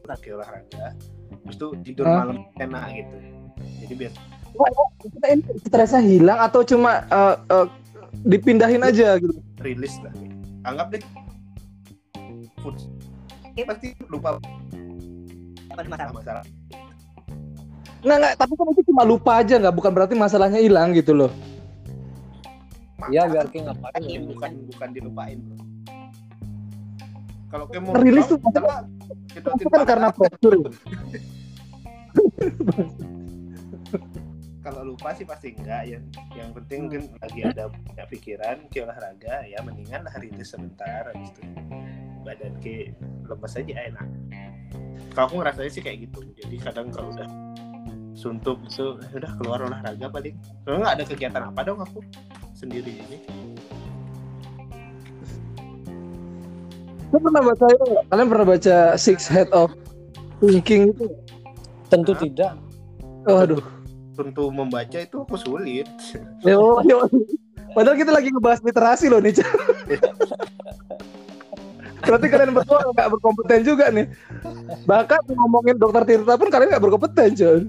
lagi olahraga terus tuh tidur Hah? malam enak gitu. Jadi biasa kita ini stresnya hilang atau cuma eh, eh, dipindahin aja gitu rilis lah. Anggap deh. Food. Ini pasti lupa. Apa masalah? Masalah. Nggak nggak tapi kan itu cuma lupa aja nggak bukan berarti masalahnya hilang gitu loh. Iya biar Ki ngapain? bukan bukan bukan dilupain bro. kalau kayak mau Rilis tuh masalah, itu itu kan karena pressure kalau lupa sih pasti enggak ya yang penting mungkin lagi ada banyak pikiran ke olahraga ya mendingan lah rilis sebentar habis itu badan ke lemes aja enak kalau aku ngerasanya sih kayak gitu jadi kadang kalau udah suntuk itu "Eh, udah keluar olahraga paling soalnya nggak ada kegiatan apa dong aku sendiri ini Kalian pernah baca itu? Kalian pernah baca Six Head of Thinking itu? Tentu Hah? tidak. Oh, aduh. Untuk membaca itu aku sulit Yo, yo. Padahal kita lagi ngebahas literasi loh nih. Berarti kalian berdua nggak berkompeten juga nih. Bahkan ngomongin dokter Tirta pun kalian nggak berkompeten, John.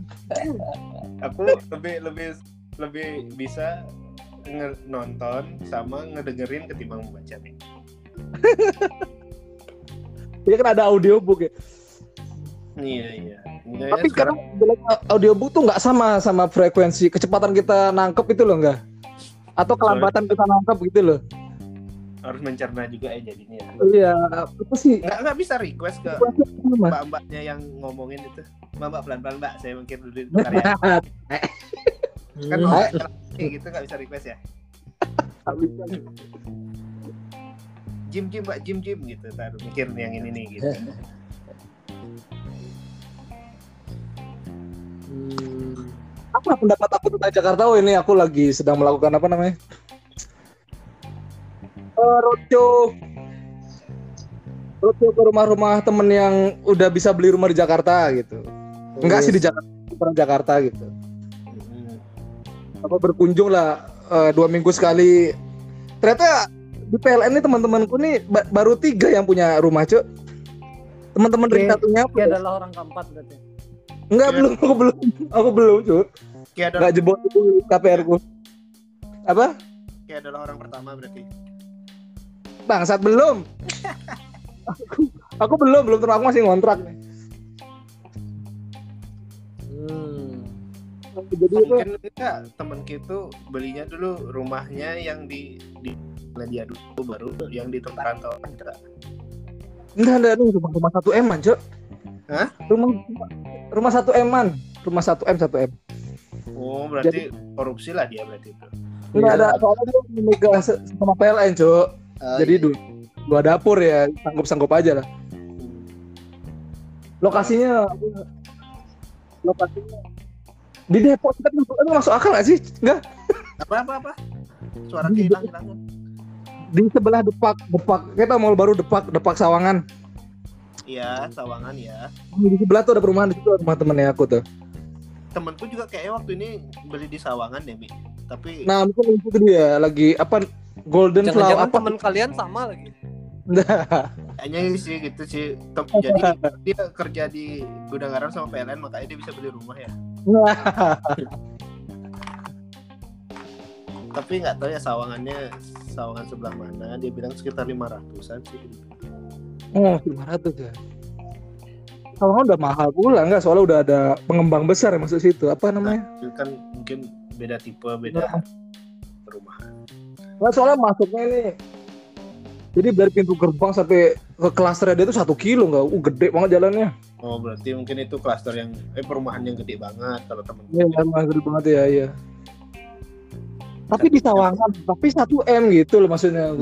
aku lebih lebih lebih bisa nonton sama ngedengerin ketimbang membaca nih. Dia kan ada audiobook ya. Iya iya. Iya, Tapi sekarang sekarang audiobook tuh nggak sama sama frekuensi kecepatan kita nangkep itu loh enggak? Atau kelambatan kita nangkep gitu loh. harus mencerna juga ya jadinya. Iya, apa sih? Nggak nggak bisa request ke mbak-mbaknya yang ngomongin itu. Mbak-mbak pelan-pelan mbak, saya mungkin dulu bentar ya. Kan mbak kayak gitu nggak bisa request ya. Jim Jim mbak Jim Jim gitu. Taruh mikir yang ini nih gitu. Hmm. apa pendapat aku tentang Jakarta? Oh ini aku lagi sedang melakukan apa namanya? Eh, roadshow roadshow ke rumah-rumah temen yang udah bisa beli rumah di Jakarta gitu. Enggak sih di Jakarta, bukan Jakarta gitu. Hmm. Apa berkunjung lah eh, dua minggu sekali. Ternyata di PLN ini teman-temanku nih ba- baru tiga yang punya rumah cuk. Teman-teman ring Oke. satunya Dia adalah orang keempat berarti. Enggak belum aku belum aku belum cuk. Kayak adalah, Enggak jebol itu KPR ku. Apa? kayak adalah orang pertama berarti. Bangsat belum. aku, aku belum belum terus aku masih ngontrak nih. Hmm. Jadi itu Mungkin enggak temen kita belinya dulu rumahnya yang di di dia dulu baru yang di tempat rantauan kita. enggak enggak nih rumah rumah satu M Cuk. Hah? Rumah rumah satu M an, rumah satu M satu M. Oh, berarti korupsi lah dia berarti itu. Enggak ada soalnya dia menikah se- sama PLN, Cuk. Jadi dua, dua dapur ya, sanggup-sanggup aja lah. Lokasinya lokasinya di Depok kita itu masuk akal gak sih? Enggak. apa apa apa? Suara hilang hilangan. Di sebelah Depak, Depak. Kita mau baru Depak, Depak Sawangan. Iya, Sawangan ya. Di sebelah tuh ada perumahan di situ rumah temennya aku tuh. Temenku juga kayaknya waktu ini beli di Sawangan deh, Mi. Tapi Nah, mungkin itu dia lagi apa Golden Flower apa? teman kalian sama lagi. kayaknya sih gitu sih. Tem- Jadi dia kerja di gudang garam sama PLN makanya dia bisa beli rumah ya. Tapi nggak tahu ya Sawangannya Sawangan sebelah mana. Dia bilang sekitar 500-an sih. Oh, 500 ya. Kalau udah mahal pula enggak soalnya udah ada pengembang besar yang masuk situ. Apa namanya? Itu kan mungkin beda tipe, beda perumahan. Nah, soalnya masuknya ini jadi dari pintu gerbang sampai ke klaster dia itu satu kilo nggak? Uh, gede banget jalannya. Oh, berarti mungkin itu klaster yang eh perumahan yang gede banget kalau temen Iya, emang gede banget ya, iya. Tapi di Sawangan, tapi satu M gitu loh maksudnya.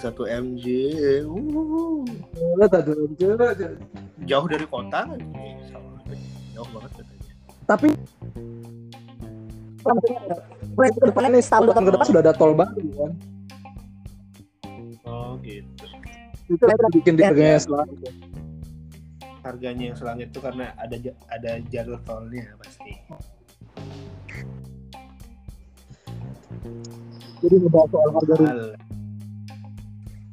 Satu MJ. Uh, ada jauh dari kota. Jauh banget katanya. Tapi ke depannya nih setahun dua tahun ke depan sudah ada tol baru kan. Oh, gitu. Itu kita bikin di harganya selalu. Harganya yang selangit itu karena ada ada jalur tolnya pasti. Jadi ngebahas soal harga rumah.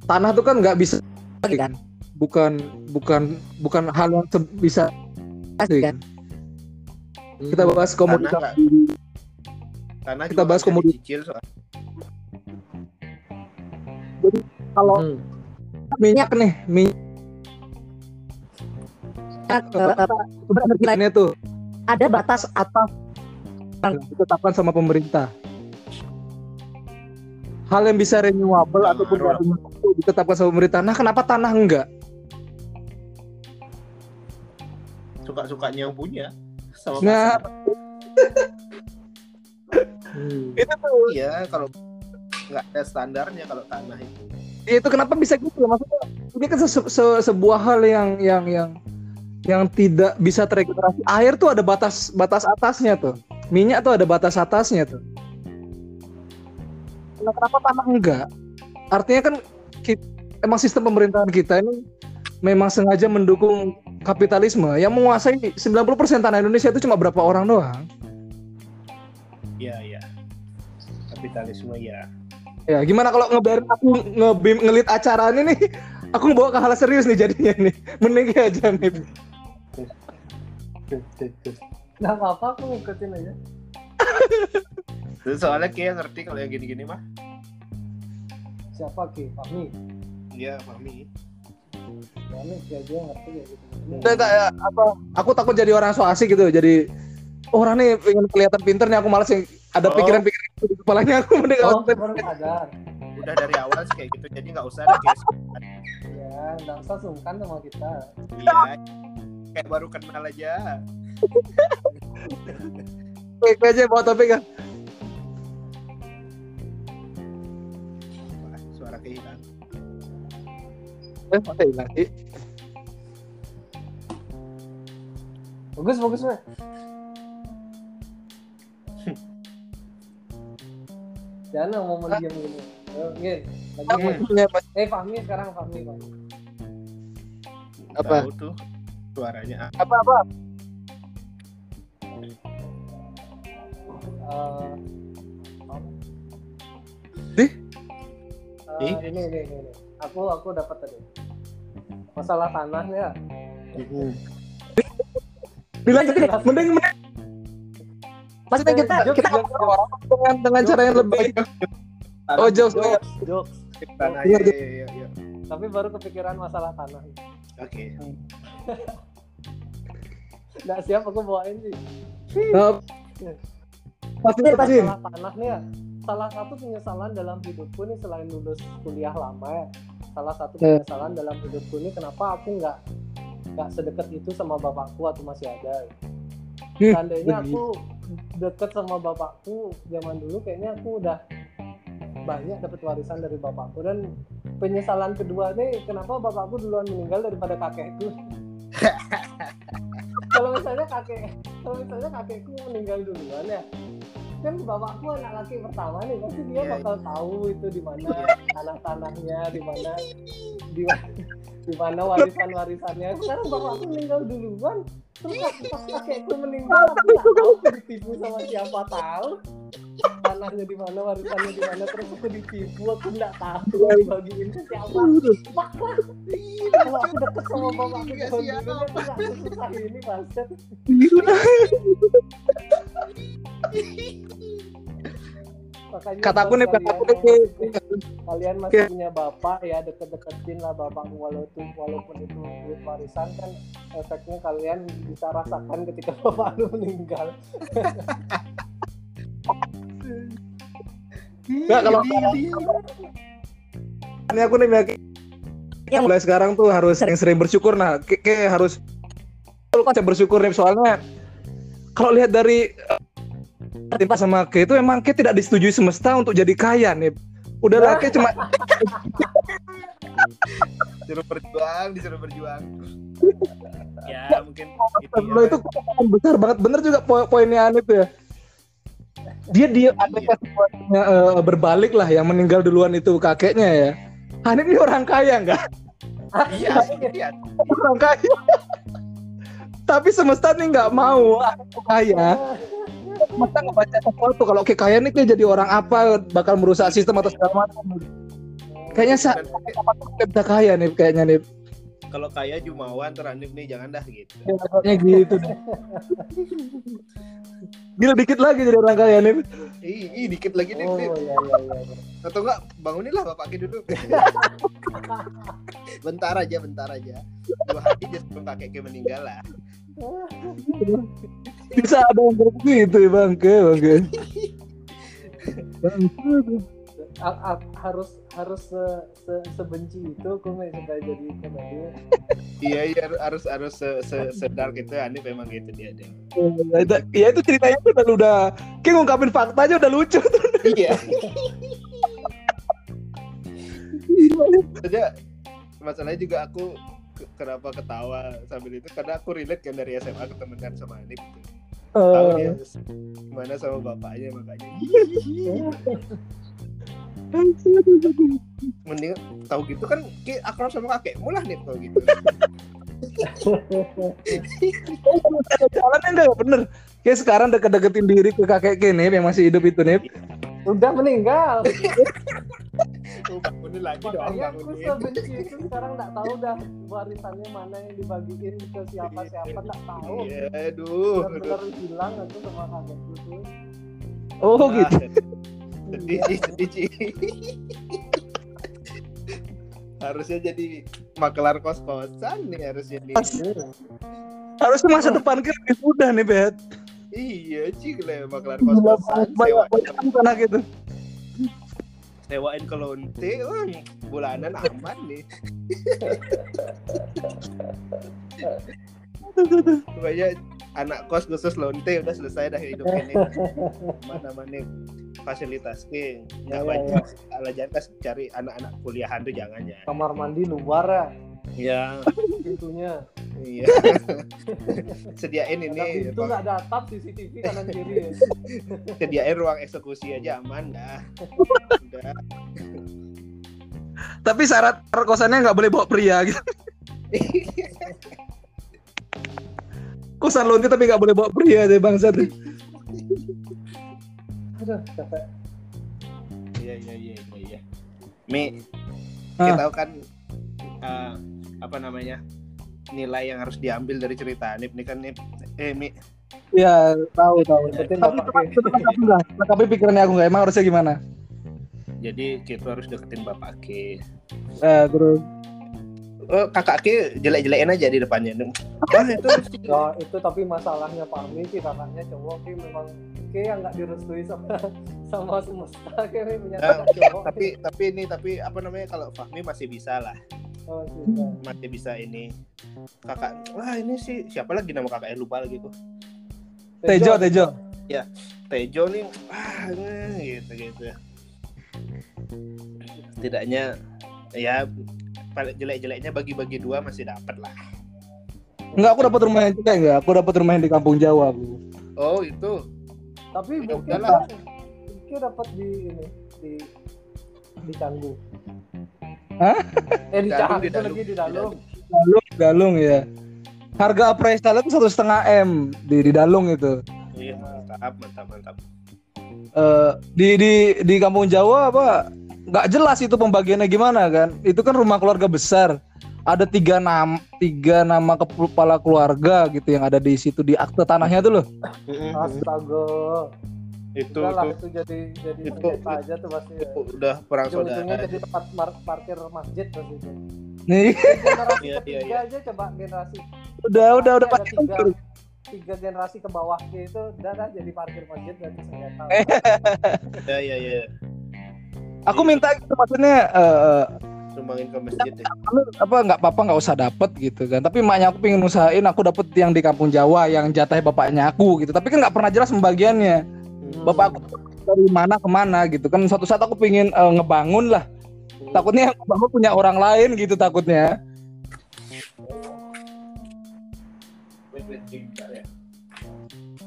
Tanah tuh kan nggak bisa kan? Bukan bukan bukan hal yang bisa kan? Kita bahas komoditas. Di- Karena Kita bahas komoditas. Cicil soal kalau Hmm. minyak nih minyak. Ini tuh ada batas atas. Yang ditetapkan sama pemerintah hal yang bisa renewable Nah, ataupun itu ditetapkan sama pemerintah. Nah kenapa tanah enggak? Suka-sukanya yang punya sama nah. Hmm. itu tuh. Iya kalau nggak ada standarnya kalau tanah itu. Itu kenapa bisa gitu? Maksudnya ini kan se- se- sebuah hal yang yang yang yang tidak bisa teregenerasi. Air tuh ada batas batas atasnya tuh. Minyak tuh ada batas atasnya tuh Nah, kenapa tanah enggak? Artinya kan ki- emang sistem pemerintahan kita ini memang sengaja mendukung kapitalisme. Yang menguasai 90% tanah Indonesia itu cuma berapa orang doang? Iya iya. Kapitalisme ya ya gimana kalau ngebayarin aku ngebim ngelit acara ini? Nih aku bawa ke hal serius nih jadinya nih. Mending aja nih. Nggak apa-apa, aku ngikutin aja. Terus soalnya kayak ngerti kalau yang gini-gini mah. siapa ki Fahmi Iya, Fahmi. Fahmi dia aja ngerti ya gitu tak- ya, apa aku takut jadi orang so asik gitu jadi orang nih pengen kelihatan pinter nih aku malas yang ada Oh. pikiran-pikiran di kepalanya aku mending oh kalau- sadar Udah dari awal sih kayak gitu, jadi nggak usah ada kayak ya nggak usah sungkan sama kita Iya. Kayak baru kenal aja. Oke aja bawa topik kan eh masa hilang sih bagus bagus weh jangan mau mendiam gini. Gin, lagi. Eh Fahmi sekarang Fahmi Fahmi Apa? Tahu tuh suaranya. apa apa? Eh, Di? eh, Di? ini, ini ini ini aku aku dapat tadi. Masalah tanah ya. Dilanjutin mending mending. Maksudnya kita Jokes, kita jokes, ngobrol orang dengan dengan cara yang lebih oh jokes jokes jokes. Tanah, Iya, iya, iya, iya. tapi baru kepikiran masalah tanah. Oke. nggak siap aku bawain sih. Pasti pasti. masalah tanah nih ya. Salah satu penyesalan dalam hidupku nih selain lulus kuliah lama ya salah satu penyesalan dalam hidupku ini kenapa aku nggak nggak sedekat itu sama bapakku atau masih ada? Seandainya aku deket sama bapakku zaman dulu kayaknya aku udah banyak dapat warisan dari bapakku. Dan penyesalan kedua nih kenapa bapakku duluan meninggal daripada kakekku? Kalau misalnya kakek kalau misalnya kakekku meninggal duluan ya kan bapakku anak laki pertama nih pasti dia Iya, bakal tahu itu di mana tanah-tanahnya di mana di di mana warisan-warisannya. Sekarang bapakku meninggal duluan terus pas kakekku meninggal aku nggak tahu ditipu sama siapa tahu tanahnya di mana warisannya di mana? Terus aku ditipu aku nggak tahu dibagiin ke siapa. Maklah kalau aku deket sama bapakku Nggak zaman siap. dulu aku nggak sesusah ini bastard Makanya kataku nih kalian kataku masih- kalian masih punya bapak ya deket-deketin lah bapakmu walaupun walaupun itu duit warisan kan efeknya kalian bisa rasakan ketika bapak lu meninggal Nggak, kalau ini aku nih Miyaki, yang mulai sekarang tuh harus sering-sering bersyukur. Nah kayak harus konsep bersyukur nih soalnya kalau lihat dari eh, timpa sama ke itu emang ke tidak disetujui semesta untuk jadi kaya nih. Udah lah ke cuma Disuruh berjuang, disuruh berjuang. ya, mungkin itu ya. itu besar banget. Bener juga po- poinnya Anip ya dia dia ada Iya. eh, berbalik lah yang meninggal duluan itu kakeknya ya. Hanif ini orang kaya enggak Iya, iya. orang kaya. Tapi semesta nih nggak mau aku kaya. Semesta ngebaca sesuatu kalau nih kayak jadi orang apa bakal merusak sistem atau segala macam. Kayaknya sa Dan bisa kaya nih kayaknya nih Kalau kaya Jumawan teranip nih jangan dah gitu. kayaknya gitu deh. Gila dikit lagi jadi orang kaya nih Ih, ih dikit lagi nih. oh iya iya iya. Atau enggak bangunilah bapaknya dulu. bentar aja, bentar aja. Dua hari aja sebelum kakeknya meninggal lah. bisa ada yang begitu ya bangke bangke Bangke. A- a- harus harus se- se- sebenci itu komedi supaya jadi komedi Iya, iya harus harus se, se, sedark itu Anip memang gitu dia deh. Ya, itu- ya itu ceritanya tuh udah udah kayak ngungkapin fakta aja udah lucu Iya. Saja masalahnya juga aku ke- kenapa ketawa sambil itu karena aku relate kan dari SMA ketemenan sama Anip gitu. Tahu Eh, dia gimana sama bapaknya makanya. Mending tahu gitu kan ki akrab sama kakekmu lah nih kalau gitu. ada jalannya enggak bener. Kayak sekarang deket-deketin diri ke kakek Kenip yang masih hidup itu nih udah meninggal. Tuh, bangunin lagi dong, makanya aku sebenci itu sekarang nggak tahu dah warisannya mana yang dibagiin ke siapa siapa nggak tahu. Iya, aduh. benar-benar hilang aku sama kakekku tuh. Oh gitu. Sedih Ci, sedih Ci. harusnya jadi makelar kos kosan nih harusnya nih Harusnya masa depan kita lebih mudah nih Bet. iya Ci lah makelar kos kosan anak gitu. sewain ke lonte wah, bulanan aman nih pokoknya anak kos khusus lonte udah selesai dah hidup ini. Mana mana fasilitas ke nggak Ya, ya, banyak ala jangan kas cari anak-anak kuliahan tuh jangan ya. Kamar mandi luar ya. Ya pintunya. Iya. Sediain ini pintu nggak ada atap CCTV kanan kiri. Ya. sediain ruang eksekusi aja aman dah. Udah. Tapi syarat kosannya nggak boleh bawa pria gitu. Kosan lonte tapi nggak boleh bawa pria deh bangsa tuh. aduh capek iya iya iya iya iya Mi Ah. kita tahu kan eh, apa namanya nilai yang harus diambil dari cerita Nip nih kan Nip eh Mi Iya tahu tahu. Tapi enggak. Tapi pikirannya aku nggak. Emang harusnya gimana? jadi kita harus deketin bapak Ki Eh, terus oh, kakak Ki jelek-jelekin aja di depannya. Wah itu Ya, itu tapi masalahnya Pak Ami sih kakaknya cowok ki memang ki yang nggak direstui sama sama semesta menyatakan cowok tapi tapi ini tapi apa namanya kalau Fahmi masih bisa lah. Oh, cinta. masih bisa ini. Kakak wah ini sih siapa lagi nama kakaknya? Lupa lagi kok Tejo Tejo. Tejo nih. Wah eh, gitu gitu. Tidaknya ya paling jelek-jeleknya bagi-bagi dua masih dapat lah Enggak, aku dapat rumah yang juga enggak. Aku dapat rumah yang di Kampung Jawa, Bu. oh itu tapi Ya mungkin udahlah. ki dapat di ini di di Canggu Hah? eh di Dalung, Canggu di itu Dalung, lagi di di Dalung Dalung, Dalung ya. Harga appraisal itu satu setengah m di di Dalung itu. iya mantap mantap mantap Eh, di di di Kampung Jawa apa? Nggak jelas itu pembagiannya gimana kan? Itu kan rumah keluarga besar. Ada tiga nama tiga nama kepala keluarga gitu yang ada di situ di akte tanahnya tuh loh. astaga. Itu udah lah itu. itu jadi jadi Itu- aja tuh pasti ya. itu udah perang saudara. jadi tempat mar- parkir masjid pasti itu. Nih, generasi Iya, iya, ketiga aja coba generasi. Udah udah udah pasti tiga, tiga generasi ke bawah itu udah dah jadi parkir masjid berarti sengketa Eh. ya ya ya Aku minta gitu maksudnya eh, sumbangin ke masjid ya. lu apa nggak apa-apa nggak usah dapet gitu kan. Tapi emaknya aku pengen usahain aku dapet yang di kampung Jawa yang jatah bapaknya aku gitu. Tapi kan nggak pernah jelas pembagiannya. Hmm. bapak aku dari mana ke mana gitu kan. Suatu saat aku pengen eh, ngebangun lah. Takutnya yang ngebangun punya orang lain gitu takutnya.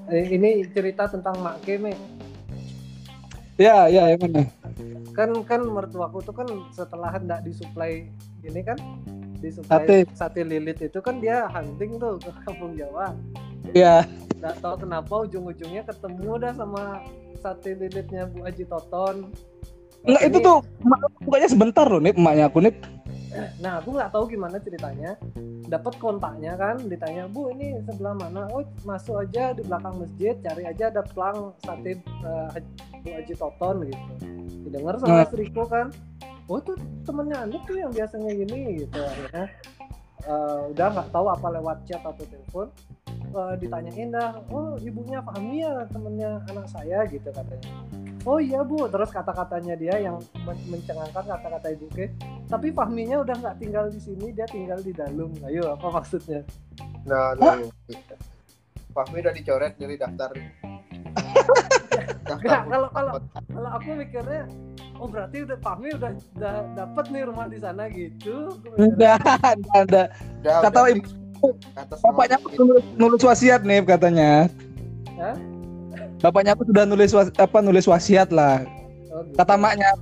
Eh, ini cerita tentang Mak Keme ya ya yang mana kan kan mertuaku tuh kan setelah hendak disuplai ini kan Sate. disuplai sate. lilit itu kan dia hunting tuh ke kampung Jawa. Ya. Nggak tahu kenapa ujung-ujungnya ketemu dah sama sate lilitnya Bu Haji Toton. Enggak itu tuh bukanya sebentar loh nih emaknya aku nih Nah, aku nggak tahu gimana ceritanya. Dapat kontaknya kan, ditanya, "Bu, ini sebelah mana?" Oh, masuk aja di belakang masjid, cari aja ada plang sate Haj- Bu Haji Toton gitu. Didengar sama Nah. istriku kan. Oh, tuh temennya Anda tuh yang biasanya gini gitu akhirnya. eh, udah nggak tahu apa lewat chat atau telepon eh, ditanyain dah oh ibunya Fahmi ya temennya anak saya gitu katanya oh iya bu. Terus kata-katanya dia yang men- mencengangkan kata-kata ibu ke tapi Fahminya udah nggak tinggal di sini dia tinggal di Dalung ayo apa maksudnya? Nah no. Fahmi udah dicoret dari daftar. Nggak, kalau kalau kalau aku mikirnya oh berarti udah Fahmi udah udah dapet nih rumah di sana gitu. Enggak ada udah, kata udah ibu bapaknya nulis wasiat nih katanya. Hah? Bapaknya aku sudah nulis was- apa nulis wasiat lah. Oh, gitu. kata maknya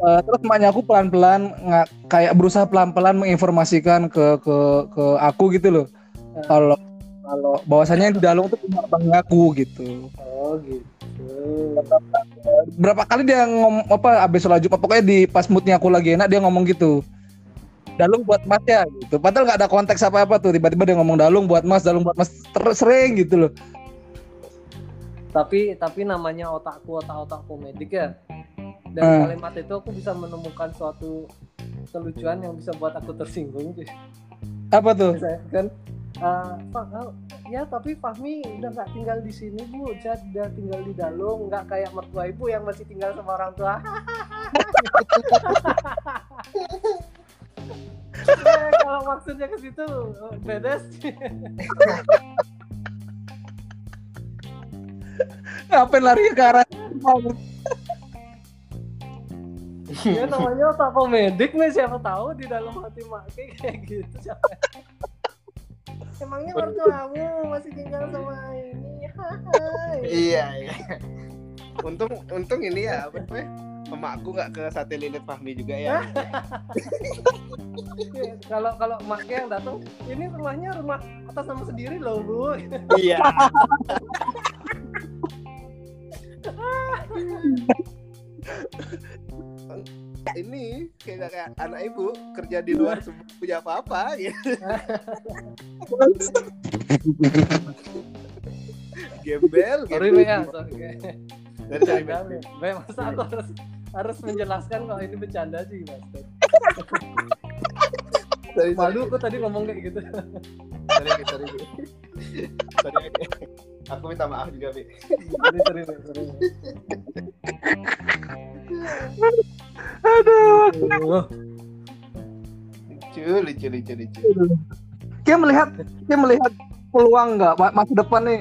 Eh, terus maknya aku pelan-pelan nggak kayak berusaha pelan-pelan menginformasikan ke ke ke aku gitu loh. Eh. kalau kalau bahwasanya yang di Dalung itu punya aku gitu. Oh gitu. Berapa kali dia ngom apa abis sholat jumat pokoknya di pas moodnya aku lagi enak dia ngomong gitu. Dalung buat mas ya gitu. Padahal nggak ada konteks apa apa tuh. Tiba-tiba dia ngomong Dalung buat mas Dalung buat mas. Terus sering gitu loh tapi tapi namanya otakku otak-otak komedik ya dan Hmm. kalimat itu aku bisa menemukan suatu kelucuan yang bisa buat aku tersinggung. Apa tuh? Saya kan oh, ya tapi Fahmi udah nggak tinggal di sini bu, Jad udah tinggal di Dalung, nggak kayak mertua ibu yang masih tinggal sama orang tua. Eh, kalau maksudnya ke situ eh, bedes. Ngapain lari ke arah ya namanya otak komedik nih siapa tahu di dalam hati Maki kayak gitu siapa Emangnya mertuamu masih tinggal sama ini? Hai. Iya, iya. Untung untung ini ya apa namanya? Emakku nggak ke sate lilit Fahmi juga ya. Iya, kalau kalau Maki yang datang, ini rumahnya rumah atas nama sendiri loh bu. Iya. Ini kayak kayak anak ibu kerja di luar punya apa-apa gitu. Gembel, Sorry. Be ya, sorry. Dari. Be, masa aku harus harus menjelaskan kalau ini bercanda sih mas. Malu aku tadi ngomong kayak gitu. dari dari dari aku minta maaf juga bi Sorry, sorry, sorry. Aduh. Lucu lucu lucu lucu Kayak melihat, kayak melihat peluang nggak ma- masa depan nih?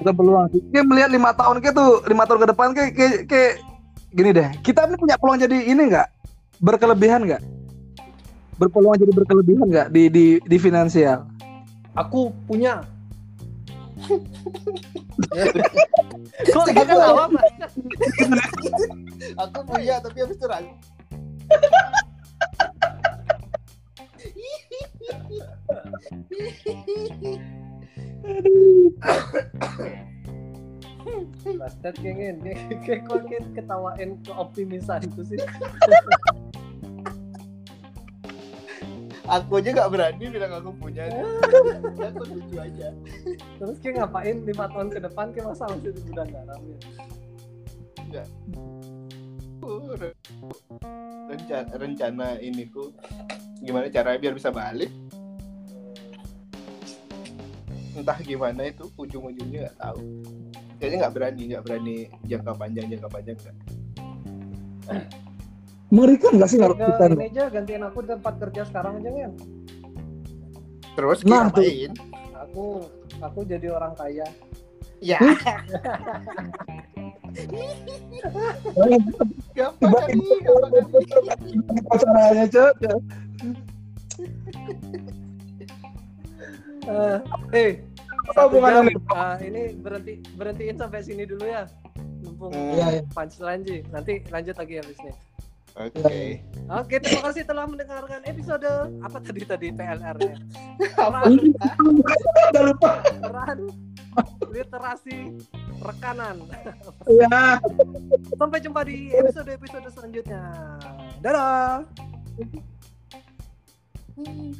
Bukan peluang. Kayak melihat lima tahun kayak tuh lima tahun ke depan kayak kayak, kayak gini deh. Kita ini punya peluang jadi ini nggak? Berkelebihan nggak? Berpeluang jadi berkelebihan nggak di di di finansial? Aku punya. Kok kita tawa mas? aku punya tapi habis itu ragu Ted kengin, kayak kok ketawain keoptimisanku sih. Aku aja nggak berani bilang aku punya aku lucu aja. Terus kayak ngapain lima tahun ke depan kayak masa masih di gudang garam ya? Uh, re- rencana rencana ini ku gimana caranya biar bisa balik? Entah gimana itu ujung-ujungnya nggak tahu. Kayaknya nggak berani nggak berani jangka panjang jangka panjang nggak Mengerikan nggak sih kalau kita? ini aja gantiin aku di tempat kerja sekarang aja kan. terus Nah, tuh. ngapain Aku aku jadi orang kaya. ya gampang kali Caranya cok. Eh, hey, Apa satu hubungannya jam. nih? Ah, ini berhenti berhentiin sampai sini dulu ya. Mumpung Hmm. Iya, iya. punchline sih. Nanti lanjut lagi habis ini. Oke. Okay. Oke, okay, terima kasih telah mendengarkan episode apa tadi tadi TLR ya. Udah lupa. Peran literasi rekanan. Iya. Sampai jumpa di episode-episode selanjutnya. Dadah. Hmm.